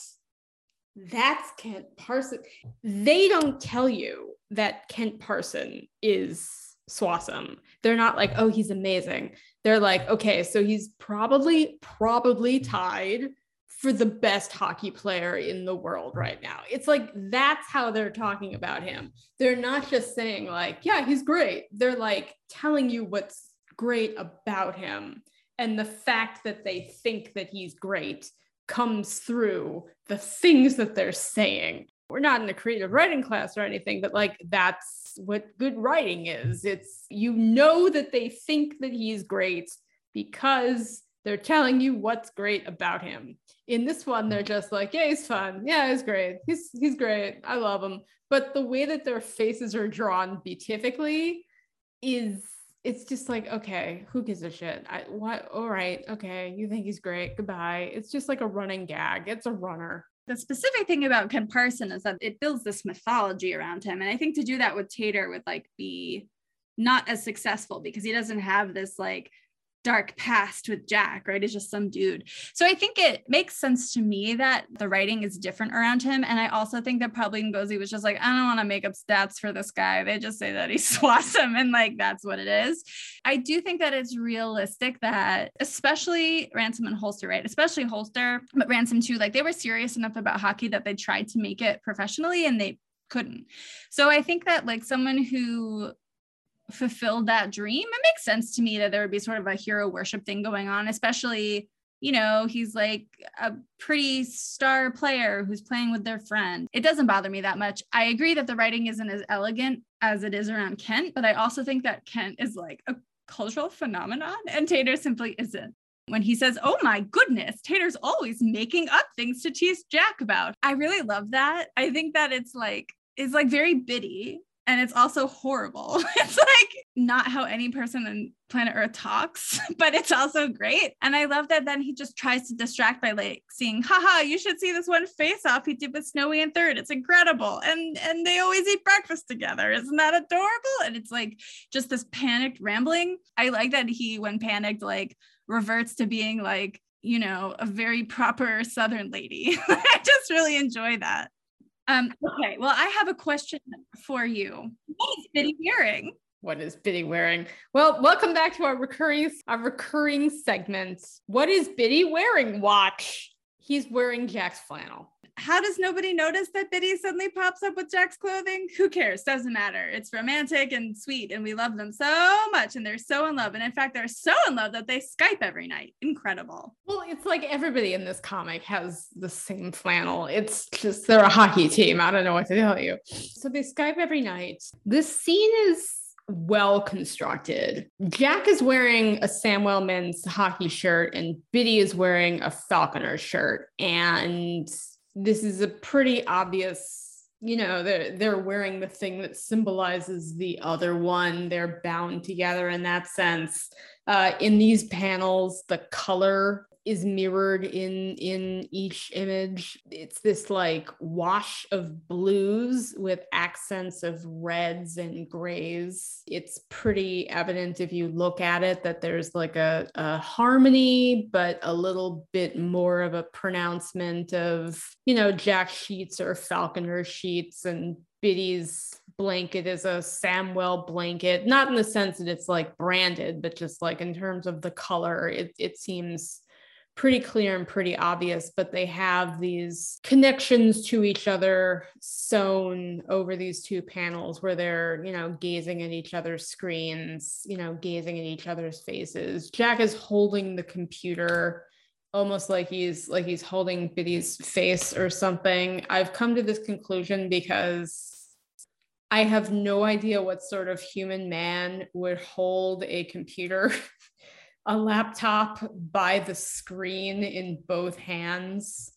that's Kent Parson. They don't tell you that Kent Parson is Swasem. They're not like, oh, he's amazing. They're like, okay, so he's probably, probably tied for the best hockey player in the world right now. It's like that's how they're talking about him. They're not just saying, like, yeah, he's great. They're like telling you what's great about him. And the fact that they think that he's great comes through the things that they're saying. We're not in a creative writing class or anything, but like that's what good writing is. It's you know that they think that he's great because they're telling you what's great about him. In this one, they're just like, yeah, he's fun. Yeah, he's great. He's he's great. I love him. But the way that their faces are drawn beatifically is it's just like, okay, who gives a shit? I what all right, okay, you think he's great. Goodbye. It's just like a running gag. It's a runner. The specific thing about Kent Parson is that it builds this mythology around him. And I think to do that with Tater would like be not as successful because he doesn't have this like dark past with Jack, right? He's just some dude. So I think it makes sense to me that the writing is different around him. And I also think that probably Ngozi was just like, I don't want to make up stats for this guy. They just say that he's swasem and like that's what it is. I do think that it's realistic that especially Ransom and Holster, right? Especially Holster, but Ransom too, like they were serious enough about hockey that they tried to make it professionally and they couldn't. So I think that like someone who fulfilled that dream, it makes sense to me that there would be sort of a hero worship thing going on, especially, you know, he's like a pretty star player who's playing with their friend. It doesn't bother me that much. I agree that the writing isn't as elegant as it is around Kent, but I also think that Kent is like a cultural phenomenon and Tater simply isn't. When he says, Oh my goodness, Tater's always making up things to tease Jack about. I really love that. I think that it's like, it's like very bitty and it's also horrible. It's like not how any person on planet Earth talks, but it's also great. And I love that then he just tries to distract by like seeing, haha, you should see this one face off he did with Snowy and Third. It's incredible. And and they always eat breakfast together. Isn't that adorable? And it's like just this panicked rambling. I like that he, when panicked, like reverts to being like, you know, a very proper Southern lady. I just really enjoy that. Um, okay, well, I have a question for you. What is Bitty wearing? What is Bitty wearing? Well, welcome back to our recurring our recurring segment. What is Bitty wearing? Watch. He's wearing Jack's flannel how does nobody notice that Bitty suddenly pops up with Jack's clothing? Who cares? Doesn't matter. It's romantic and sweet, and we love them so much, and they're so in love. And in fact, they're so in love that they Skype every night. Incredible. Well, it's like everybody in this comic has the same flannel. It's just they're a hockey team. I don't know what to tell you. So they Skype every night. This scene is well constructed. Jack is wearing a Samwell men's hockey shirt, and Bitty is wearing a Falconer shirt. And this is a pretty obvious you know they're they're wearing the thing that symbolizes the other one. They're bound together in that sense. Uh, in these panels the color is mirrored in in each image. It's this like wash of blues with accents of reds and grays. It's pretty evident if you look at it that there's like a, a harmony but a little bit more of a pronouncement of you know jack sheets or falconer sheets and bitty's blanket is a Samwell blanket, not in the sense that it's like branded, but just like in terms of the color, it, it seems pretty clear and pretty obvious, but they have these connections to each other sewn over these two panels where they're, you know, gazing at each other's screens, you know, gazing at each other's faces. Jack is holding the computer almost like he's like he's holding Bitty's face or something. I've come to this conclusion because I have no idea what sort of human man would hold a computer a laptop by the screen in both hands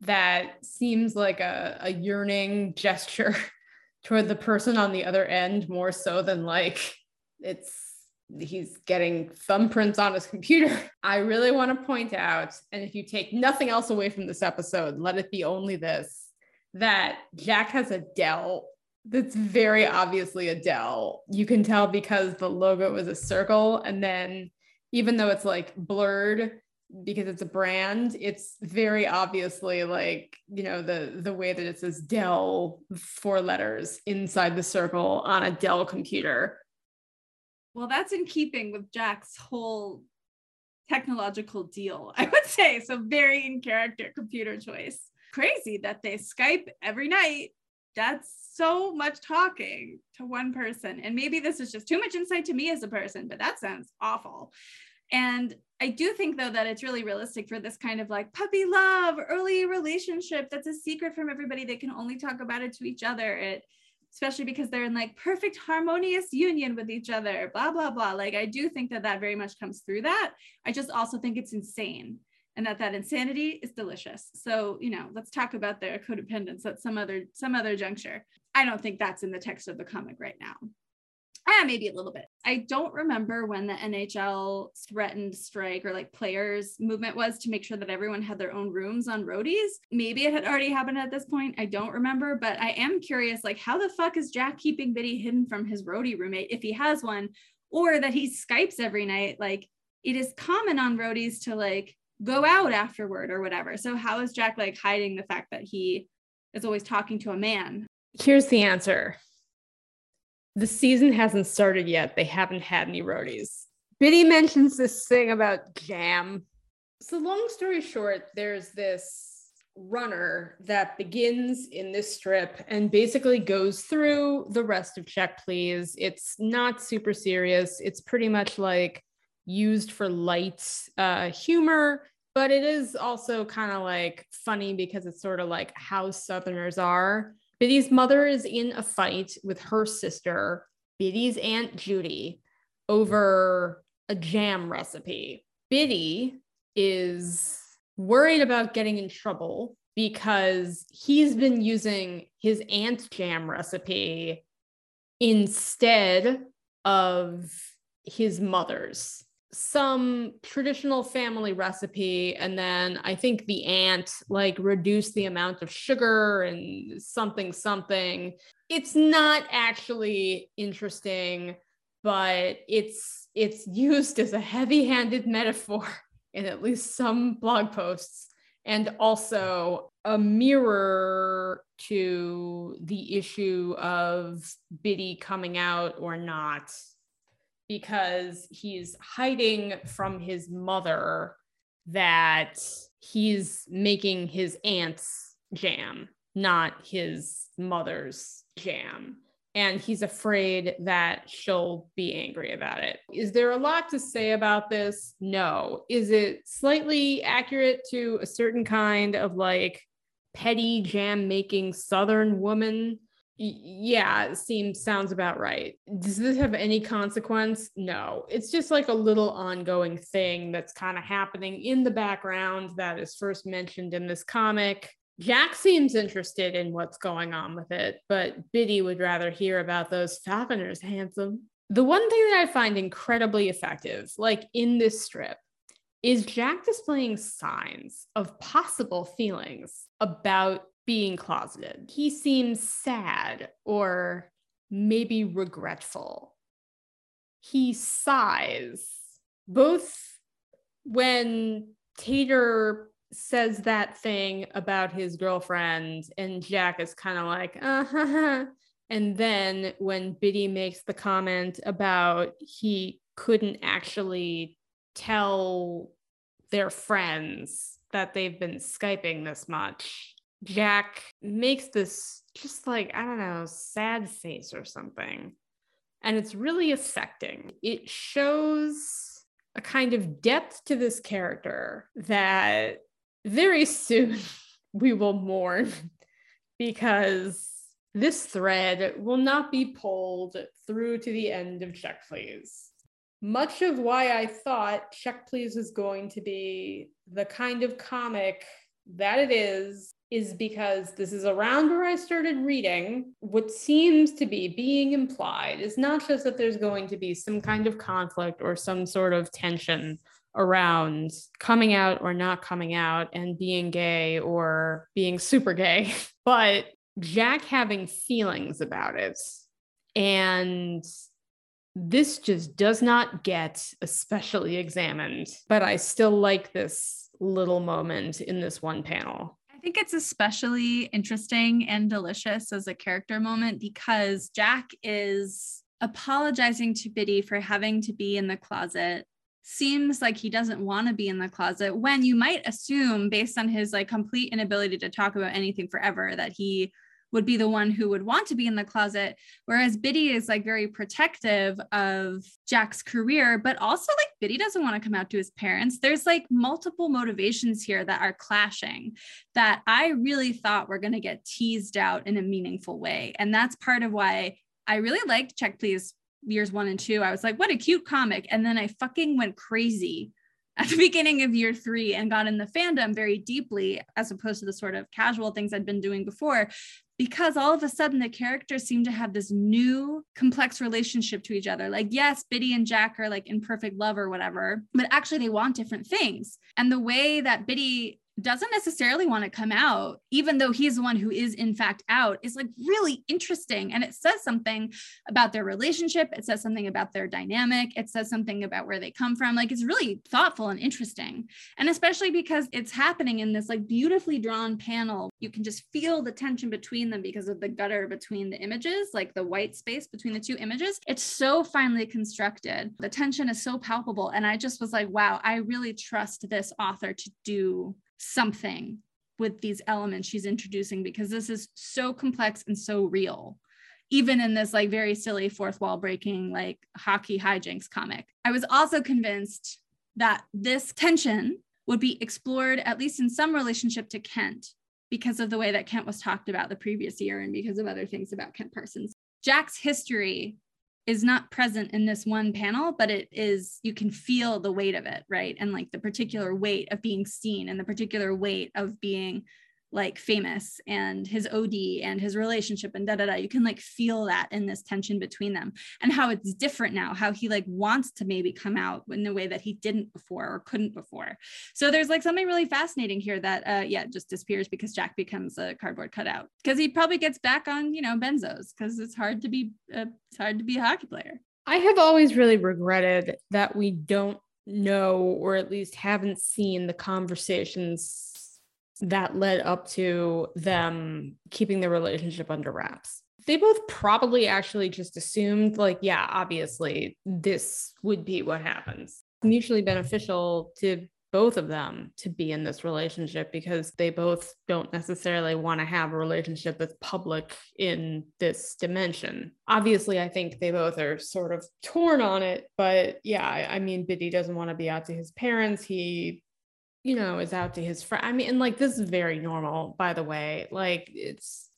that seems like a, a yearning gesture toward the person on the other end more so than like it's he's getting thumbprints on his computer. I really want to point out, and if you take nothing else away from this episode, let it be only this that Jack has a Dell that's very obviously a Dell. You can tell because the logo is a circle and then even though it's like blurred, because it's a brand, it's very obviously like, you know, the the way that it says Dell four letters inside the circle on a Dell computer. Well, that's in keeping with Jack's whole technological deal, I would say. So very in character computer choice. Crazy that they Skype every night. That's so much talking to one person. And maybe this is just too much insight to me as a person, but that sounds awful. And I do think though that it's really realistic for this kind of like puppy love, early relationship that's a secret from everybody. They can only talk about it to each other. It especially because they're in like perfect harmonious union with each other, blah blah blah. Like I do think that that very much comes through that. I just also think it's insane and that that insanity is delicious. So, you know, let's talk about their codependence at some other some other juncture. I don't think that's in the text of the comic right now. Ah, maybe a little bit. I don't remember when the NHL threatened strike or like players movement was to make sure that everyone had their own rooms on roadies. Maybe it had already happened at this point. I don't remember, but I am curious like how the fuck is Jack keeping Bitty hidden from his roadie roommate if he has one or that he Skypes every night? Like it is common on roadies to like go out afterward or whatever. So how is Jack like hiding the fact that he is always talking to a man? Here's the answer the season hasn't started yet. They haven't had any roadies. Bitty mentions this thing about jam. So, long story short, there's this runner that begins in this strip and basically goes through the rest of Check Please. It's not super serious. It's pretty much like used for light uh, humor, but it is also kind of like funny because it's sort of like how Southerners are. Bitty's mother is in a fight with her sister, Bitty's Aunt Judy, over a jam recipe. Bitty is worried about getting in trouble because he's been using his aunt's jam recipe instead of his mother's some traditional family recipe and then i think the aunt like reduced the amount of sugar and something something. It's not actually interesting but it's it's used as a heavy-handed metaphor in at least some blog posts and also a mirror to the issue of bitty coming out or not because he's hiding from his mother that he's making his aunt's jam, not his mother's jam. And he's afraid that she'll be angry about it. Is there a lot to say about this? No. Is it slightly accurate to a certain kind of like petty jam making Southern woman? Yeah, seems sounds about right. Does this have any consequence? No. It's just like a little ongoing thing that's kind of happening in the background that is first mentioned in this comic. Jack seems interested in what's going on with it, but Bitty would rather hear about those falconers, handsome. The one thing that I find incredibly effective, like in this strip, is Jack displaying signs of possible feelings about being closeted. He seems sad or maybe regretful. He sighs, both when Tater says that thing about his girlfriend, and Jack is kind of like, uh huh. And then when Bitty makes the comment about he couldn't actually tell their friends that they've been Skyping this much, Jack makes this just like, I don't know, sad face or something. And it's really affecting. It shows a kind of depth to this character that very soon we will mourn because this thread will not be pulled through to the end of Check Please. Much of why I thought Check Please was going to be the kind of comic that it is is because this is around where I started reading. What seems to be being implied is not just that there's going to be some kind of conflict or some sort of tension around coming out or not coming out and being gay or being super gay, but Jack having feelings about it and this just does not get especially examined, but I still like this little moment in this one panel. I think it's especially interesting and delicious as a character moment because Jack is apologizing to Bitty for having to be in the closet. Seems like he doesn't want to be in the closet when you might assume based on his like complete inability to talk about anything forever that he would be the one who would want to be in the closet. Whereas bitty is like very protective of jack's career but also like bitty doesn't want to come out to his parents. There's like multiple motivations here that are clashing that i really thought were going to get teased out in a meaningful way. And that's part of why i really liked check please years one and two, I was like, what a cute comic. And then I fucking went crazy at the beginning of year three and got in the fandom very deeply, as opposed to the sort of casual things I'd been doing before, because all of a sudden the characters seem to have this new complex relationship to each other. Like, yes, Bitty and Jack are like in perfect love or whatever, but actually they want different things. And the way that Bitty doesn't necessarily want to come out, even though he's the one who is in fact out, is like really interesting. And it says something about their relationship. It says something about their dynamic. It says something about where they come from. Like it's really thoughtful and interesting. And especially because it's happening in this like beautifully drawn panel, you can just feel the tension between them because of the gutter between the images, like the white space between the two images. It's so finely constructed. The tension is so palpable. And I just was like, wow, I really trust this author to do something with these elements she's introducing because this is so complex and so real even in this like very silly fourth wall breaking like hockey hijinks comic. I was also convinced that this tension would be explored at least in some relationship to kent because of the way that kent was talked about the previous year and because of other things about kent parsons. Jack's history is not present in this one panel, but it is, you can feel the weight of it, right? And like the particular weight of being seen and the particular weight of being like famous and his OD and his relationship and da da da. You can like feel that in this tension between them and how it's different now, how he like wants to maybe come out in a way that he didn't before or couldn't before. So there's like something really fascinating here that, uh, yeah, just disappears because Jack becomes a cardboard cutout because he probably gets back on, you know, benzos because it's hard to be, uh, it's hard to be a hockey player. I have always really regretted that we don't know or at least haven't seen the conversations that led up to them keeping the relationship under wraps. They both probably actually just assumed, like, yeah, obviously, this would be what happens. Mutually beneficial to both of them to be in this relationship because they both don't necessarily want to have a relationship that's public in this dimension. Obviously, I think they both are sort of torn on it, but yeah, I mean, Bitty doesn't want to be out to his parents. He you know, is out to his friend. I mean, and like this is very normal, by the way. Like it's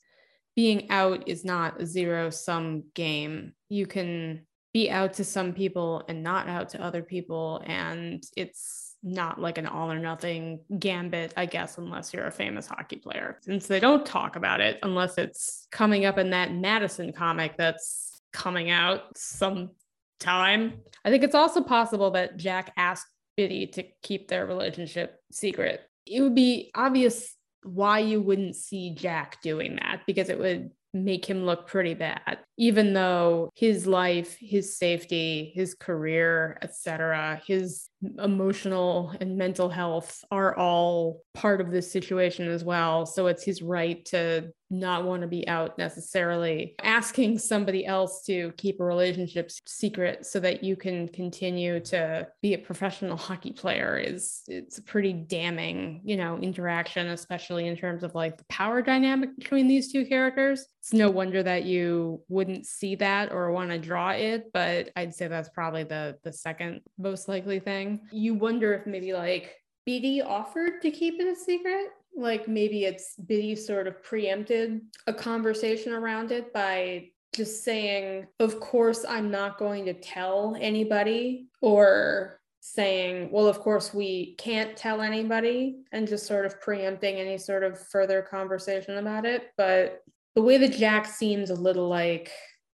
being out is not a zero sum game. You can be out to some people and not out to other people. And it's not like an all or nothing gambit, I guess, unless you're a famous hockey player. Since they don't talk about it unless it's coming up in that Madison comic that's coming out some time. I think it's also possible that Jack asked Bitty to keep their relationship secret. It would be obvious why you wouldn't see Jack doing that because it would make him look pretty bad even though his life his safety his career etc his emotional and mental health are all part of this situation as well so it's his right to not want to be out necessarily. Asking somebody else to keep a relationship secret so that you can continue to be a professional hockey player is it's a pretty damning, you know, interaction, especially in terms of like the power dynamic between these two characters. It's no wonder that you wouldn't see that or want to draw it, but I'd say that's probably the the second most likely thing. You wonder if maybe like Bitty offered to keep it a secret like maybe it's Bitty sort of preempted a conversation around it by just saying, of course, I'm not going to tell anybody, or saying, well, of course, we can't tell anybody, and just sort of preempting any sort of further conversation about it. But the way that Jack seems a little like,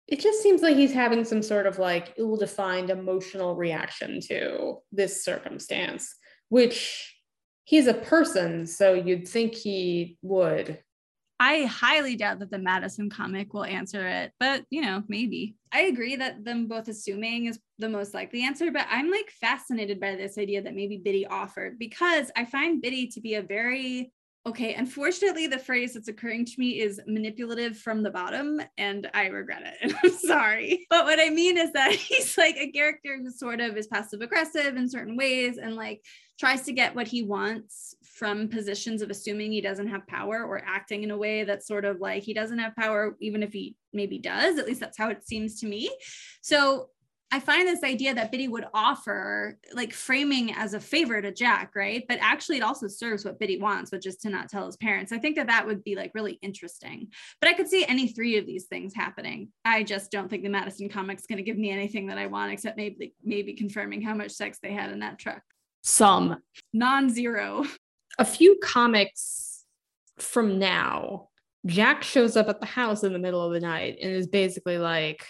it just seems like he's having some sort of like ill defined emotional reaction to this circumstance, which he's a person, so you'd think he would. I highly doubt that the Madison comic will answer it, but you know, maybe. I agree that them both assuming is the most likely answer, but I'm like fascinated by this idea that maybe Bitty offered because I find Bitty to be a very okay, unfortunately, the phrase that's occurring to me is manipulative from the bottom, and I regret it. And I'm sorry. But what I mean is that he's like a character who sort of is passive aggressive in certain ways and like tries to get what he wants from positions of assuming he doesn't have power or acting in a way that's sort of like he doesn't have power, even if he maybe does. At least that's how it seems to me. So I find this idea that Bitty would offer, like framing as a favor to Jack, right? But actually, it also serves what Bitty wants, which is to not tell his parents. I think that that would be like really interesting. But I could see any three of these things happening. I just don't think the Madison comic's going to give me anything that I want, except maybe maybe confirming how much sex they had in that truck. Some non-zero. A few comics from now, Jack shows up at the house in the middle of the night and is basically like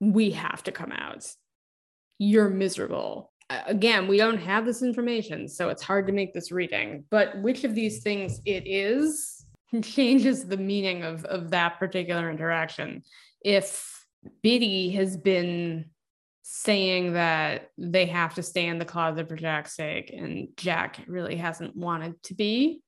we have to come out. You're miserable. Again, we don't have this information, so it's hard to make this reading. But which of these things it is changes the meaning of, of that particular interaction. If Bitty has been saying that they have to stay in the closet for Jack's sake, and Jack really hasn't wanted to be,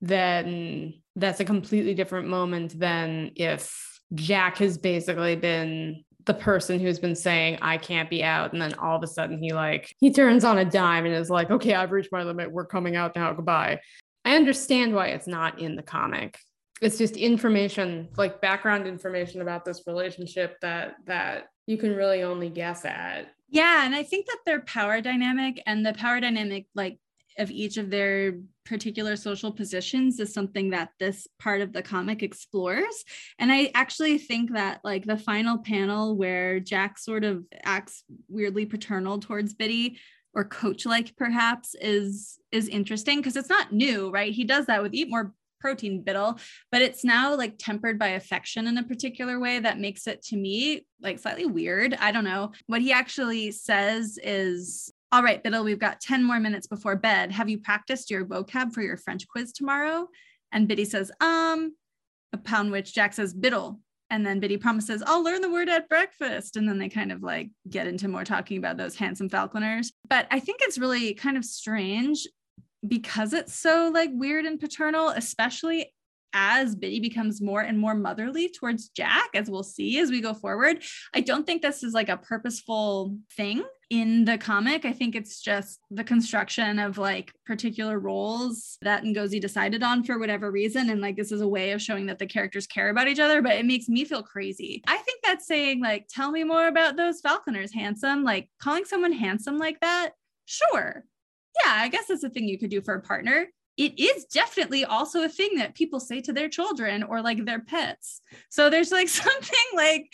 then that's a completely different moment than if Jack has basically been the person who's been saying I can't be out and then all of a sudden he like he turns on a dime and is like okay I've reached my limit we're coming out now goodbye. I understand why it's not in the comic. It's just information like background information about this relationship that that you can really only guess at. Yeah, and I think that their power dynamic and the power dynamic like of each of their particular social positions is something that this part of the comic explores. And I actually think that like the final panel where Jack sort of acts weirdly paternal towards Bitty or coach like perhaps is is interesting because it's not new, right? He does that with eat more protein bittle, but it's now like tempered by affection in a particular way that makes it to me like slightly weird. I don't know. What he actually says is all right, Bittle, we've got 10 more minutes before bed. Have you practiced your vocab for your French quiz tomorrow? And Bitty says, um, upon which Jack says, Bittle. And then Bitty promises, I'll learn the word at breakfast. And then they kind of like get into more talking about those handsome falconers. But I think it's really kind of strange because it's so like weird and paternal, especially as Bitty becomes more and more motherly towards Jack, as we'll see as we go forward. I don't think this is like a purposeful thing in the comic. I think it's just the construction of like particular roles that Ngozi decided on for whatever reason. And like this is a way of showing that the characters care about each other, but it makes me feel crazy. I think that's saying, like, tell me more about those falconers, handsome. Like calling someone handsome like that, sure. Yeah, I guess that's a thing you could do for a partner it is definitely also a thing that people say to their children or like their pets. So there's like something like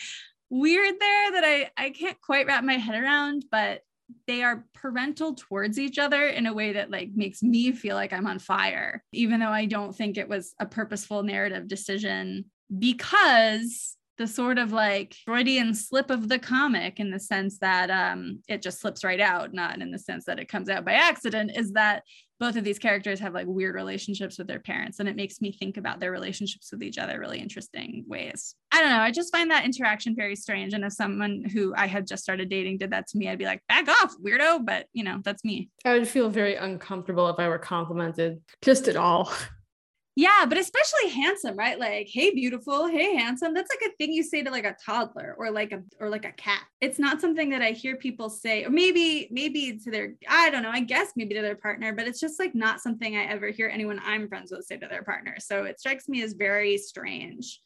weird there that I I can't quite wrap my head around, but they are parental towards each other in a way that like makes me feel like I'm on fire, even though I don't think it was a purposeful narrative decision because the sort of like Freudian slip of the comic in the sense that um, it just slips right out, not in the sense that it comes out by accident, is that both of these characters have like weird relationships with their parents and it makes me think about their relationships with each other really interesting ways. I don't know i just find that interaction very strange and if someone who i had just started dating did that to me i'd be like back off weirdo but you know that's me. I would feel very uncomfortable if i were complimented just at all Yeah, but especially handsome, right? Like, hey, beautiful, hey, handsome. That's like a thing you say to like a toddler or like a or like a cat. It's not something that I hear people say, or maybe maybe to their, I don't know, I guess maybe to their partner, but it's just like not something I ever hear anyone I'm friends with say to their partner. So it strikes me as very strange.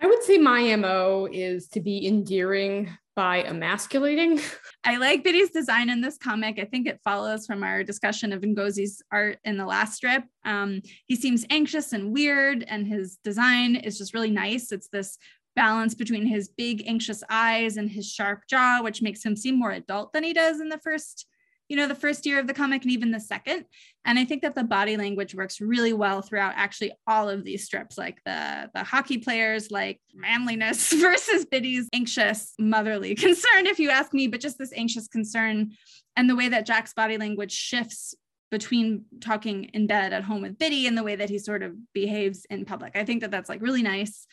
I would say my MO is to be endearing by emasculating. I like Bitty's design in this comic. I think it follows from our discussion of Ngozi's art in the last strip. Um, he seems anxious and weird, and his design is just really nice. It's this balance between his big, anxious eyes and his sharp jaw, which makes him seem more adult than he does in the first you know, the first year of the comic and even the second. And I think that the body language works really well throughout actually all of these strips, like the, the hockey players, like manliness versus Bitty's anxious motherly concern, if you ask me, but just this anxious concern and the way that Jack's body language shifts between talking in bed at home with Bitty and the way that he sort of behaves in public. I think that that's like really nice.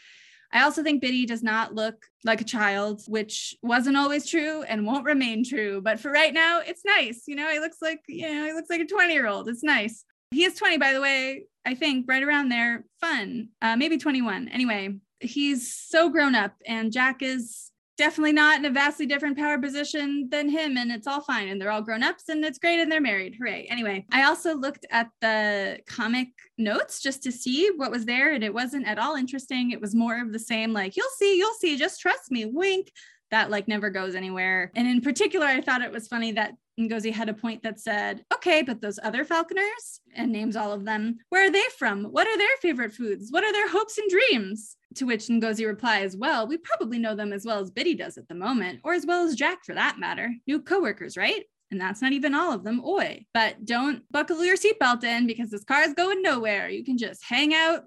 I also think Bitty does not look like a child, which wasn't always true and won't remain true. But for right now, it's nice. You know, he looks like, you know, he looks like a 20 year old. It's nice. He is 20, by the way, I think right around there. Fun, uh, maybe 21. Anyway, he's so grown up, and Jack is definitely not in a vastly different power position than him and it's all fine and they're all grown ups and it's great and they're married hooray anyway i also looked at the comic notes just to see what was there and it wasn't at all interesting it was more of the same like you'll see you'll see just trust me wink that like never goes anywhere and in particular i thought it was funny that Ngozi had a point that said, okay, but those other falconers, and names all of them, where are they from? What are their favorite foods? What are their hopes and dreams? To which Ngozi replies, well, we probably know them as well as Bitty does at the moment, or as well as Jack for that matter. New coworkers, right? And that's not even all of them, oi. But don't buckle your seatbelt in because this car is going nowhere. You can just hang out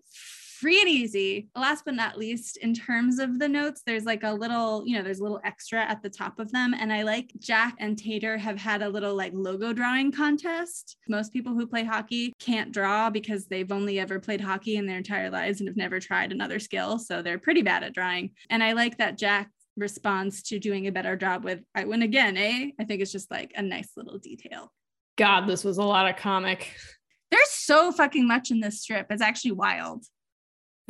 free and easy. Last but not least, in terms of the notes, there's like a little, you know, there's a little extra at the top of them. And I like Jack and Tater have had a little like logo drawing contest. Most people who play hockey can't draw because they've only ever played hockey in their entire lives and have never tried another skill. So they're pretty bad at drawing. And I like that Jack responds to doing a better job with I win again, eh? I think it's just like a nice little detail. God, this was a lot of comic. There's so fucking much in this strip. It's actually wild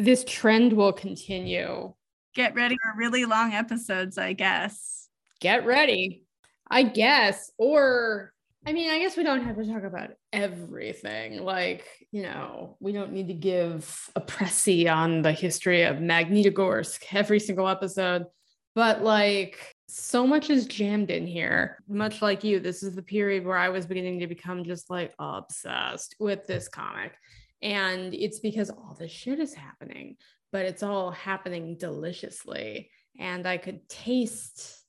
this trend will continue. Get ready for really long episodes, I guess. Get ready. I guess. Or, I mean, I guess we don't have to talk about everything. Like, you know, we don't need to give a pressy on the history of Magnitogorsk every single episode. But like, so much is jammed in here. Much like you, this is the period where I was beginning to become just like obsessed with this comic. And it's because all this shit is happening, but it's all happening deliciously. And I could taste,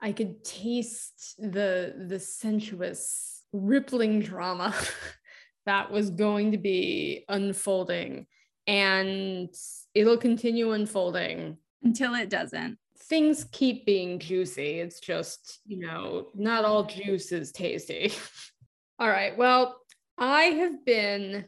I could taste the the sensuous, rippling drama that was going to be unfolding. And it'll continue unfolding until it doesn't. Things keep being juicy. It's just, you know, not all juice is tasty. all right. Well, I have been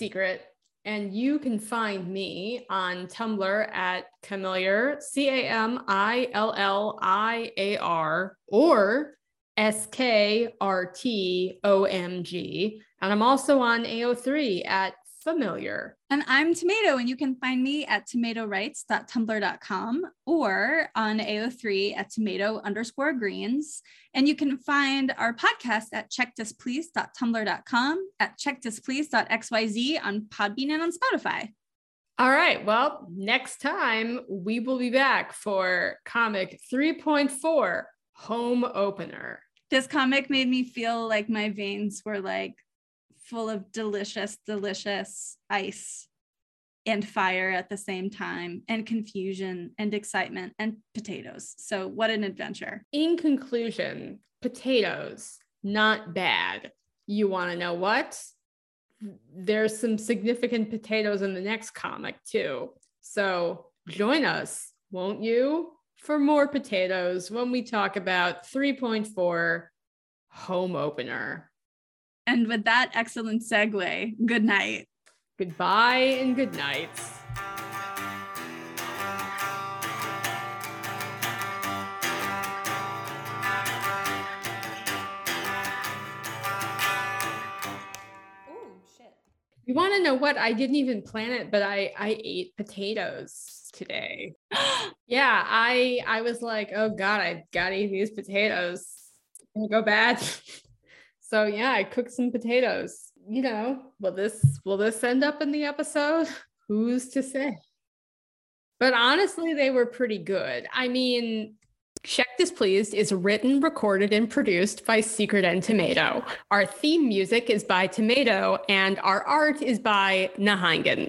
secret. And you can find me on Tumblr at Camilliar, C A M I L L I A R, or S K R T O M G. And I'm also on AO3 at familiar. And I'm Tomato, and you can find me at tomatorights.tumblr.com or on AO3 at tomato underscore greens. And you can find our podcast at checkthisplease.tumblr.com, at checkthisplease.xyz on Podbean and on Spotify. All right. Well, next time we will be back for comic 3.4 home opener. This comic made me feel like my veins were like full of delicious, delicious ice and fire at the same time, and confusion and excitement and potatoes. So, what an adventure. In conclusion, potatoes, not bad. You want to know what? There's some significant potatoes in the next comic, too. So, join us, won't you? For more potatoes when we talk about 3.4 home opener. And with that excellent segue, good night. Goodbye and good night. Oh shit. You want to know what? I didn't even plan it, but I I ate potatoes today. yeah, I I was like, oh god, I gotta eat these potatoes. go bad. So yeah, I cooked some potatoes. You know, will this will this end up in the episode? Who's to say? But honestly, they were pretty good. I mean, Check This Displeased is written, recorded, and produced by Secret and Tomato. Our theme music is by Tomato, and our art is by Nahingen.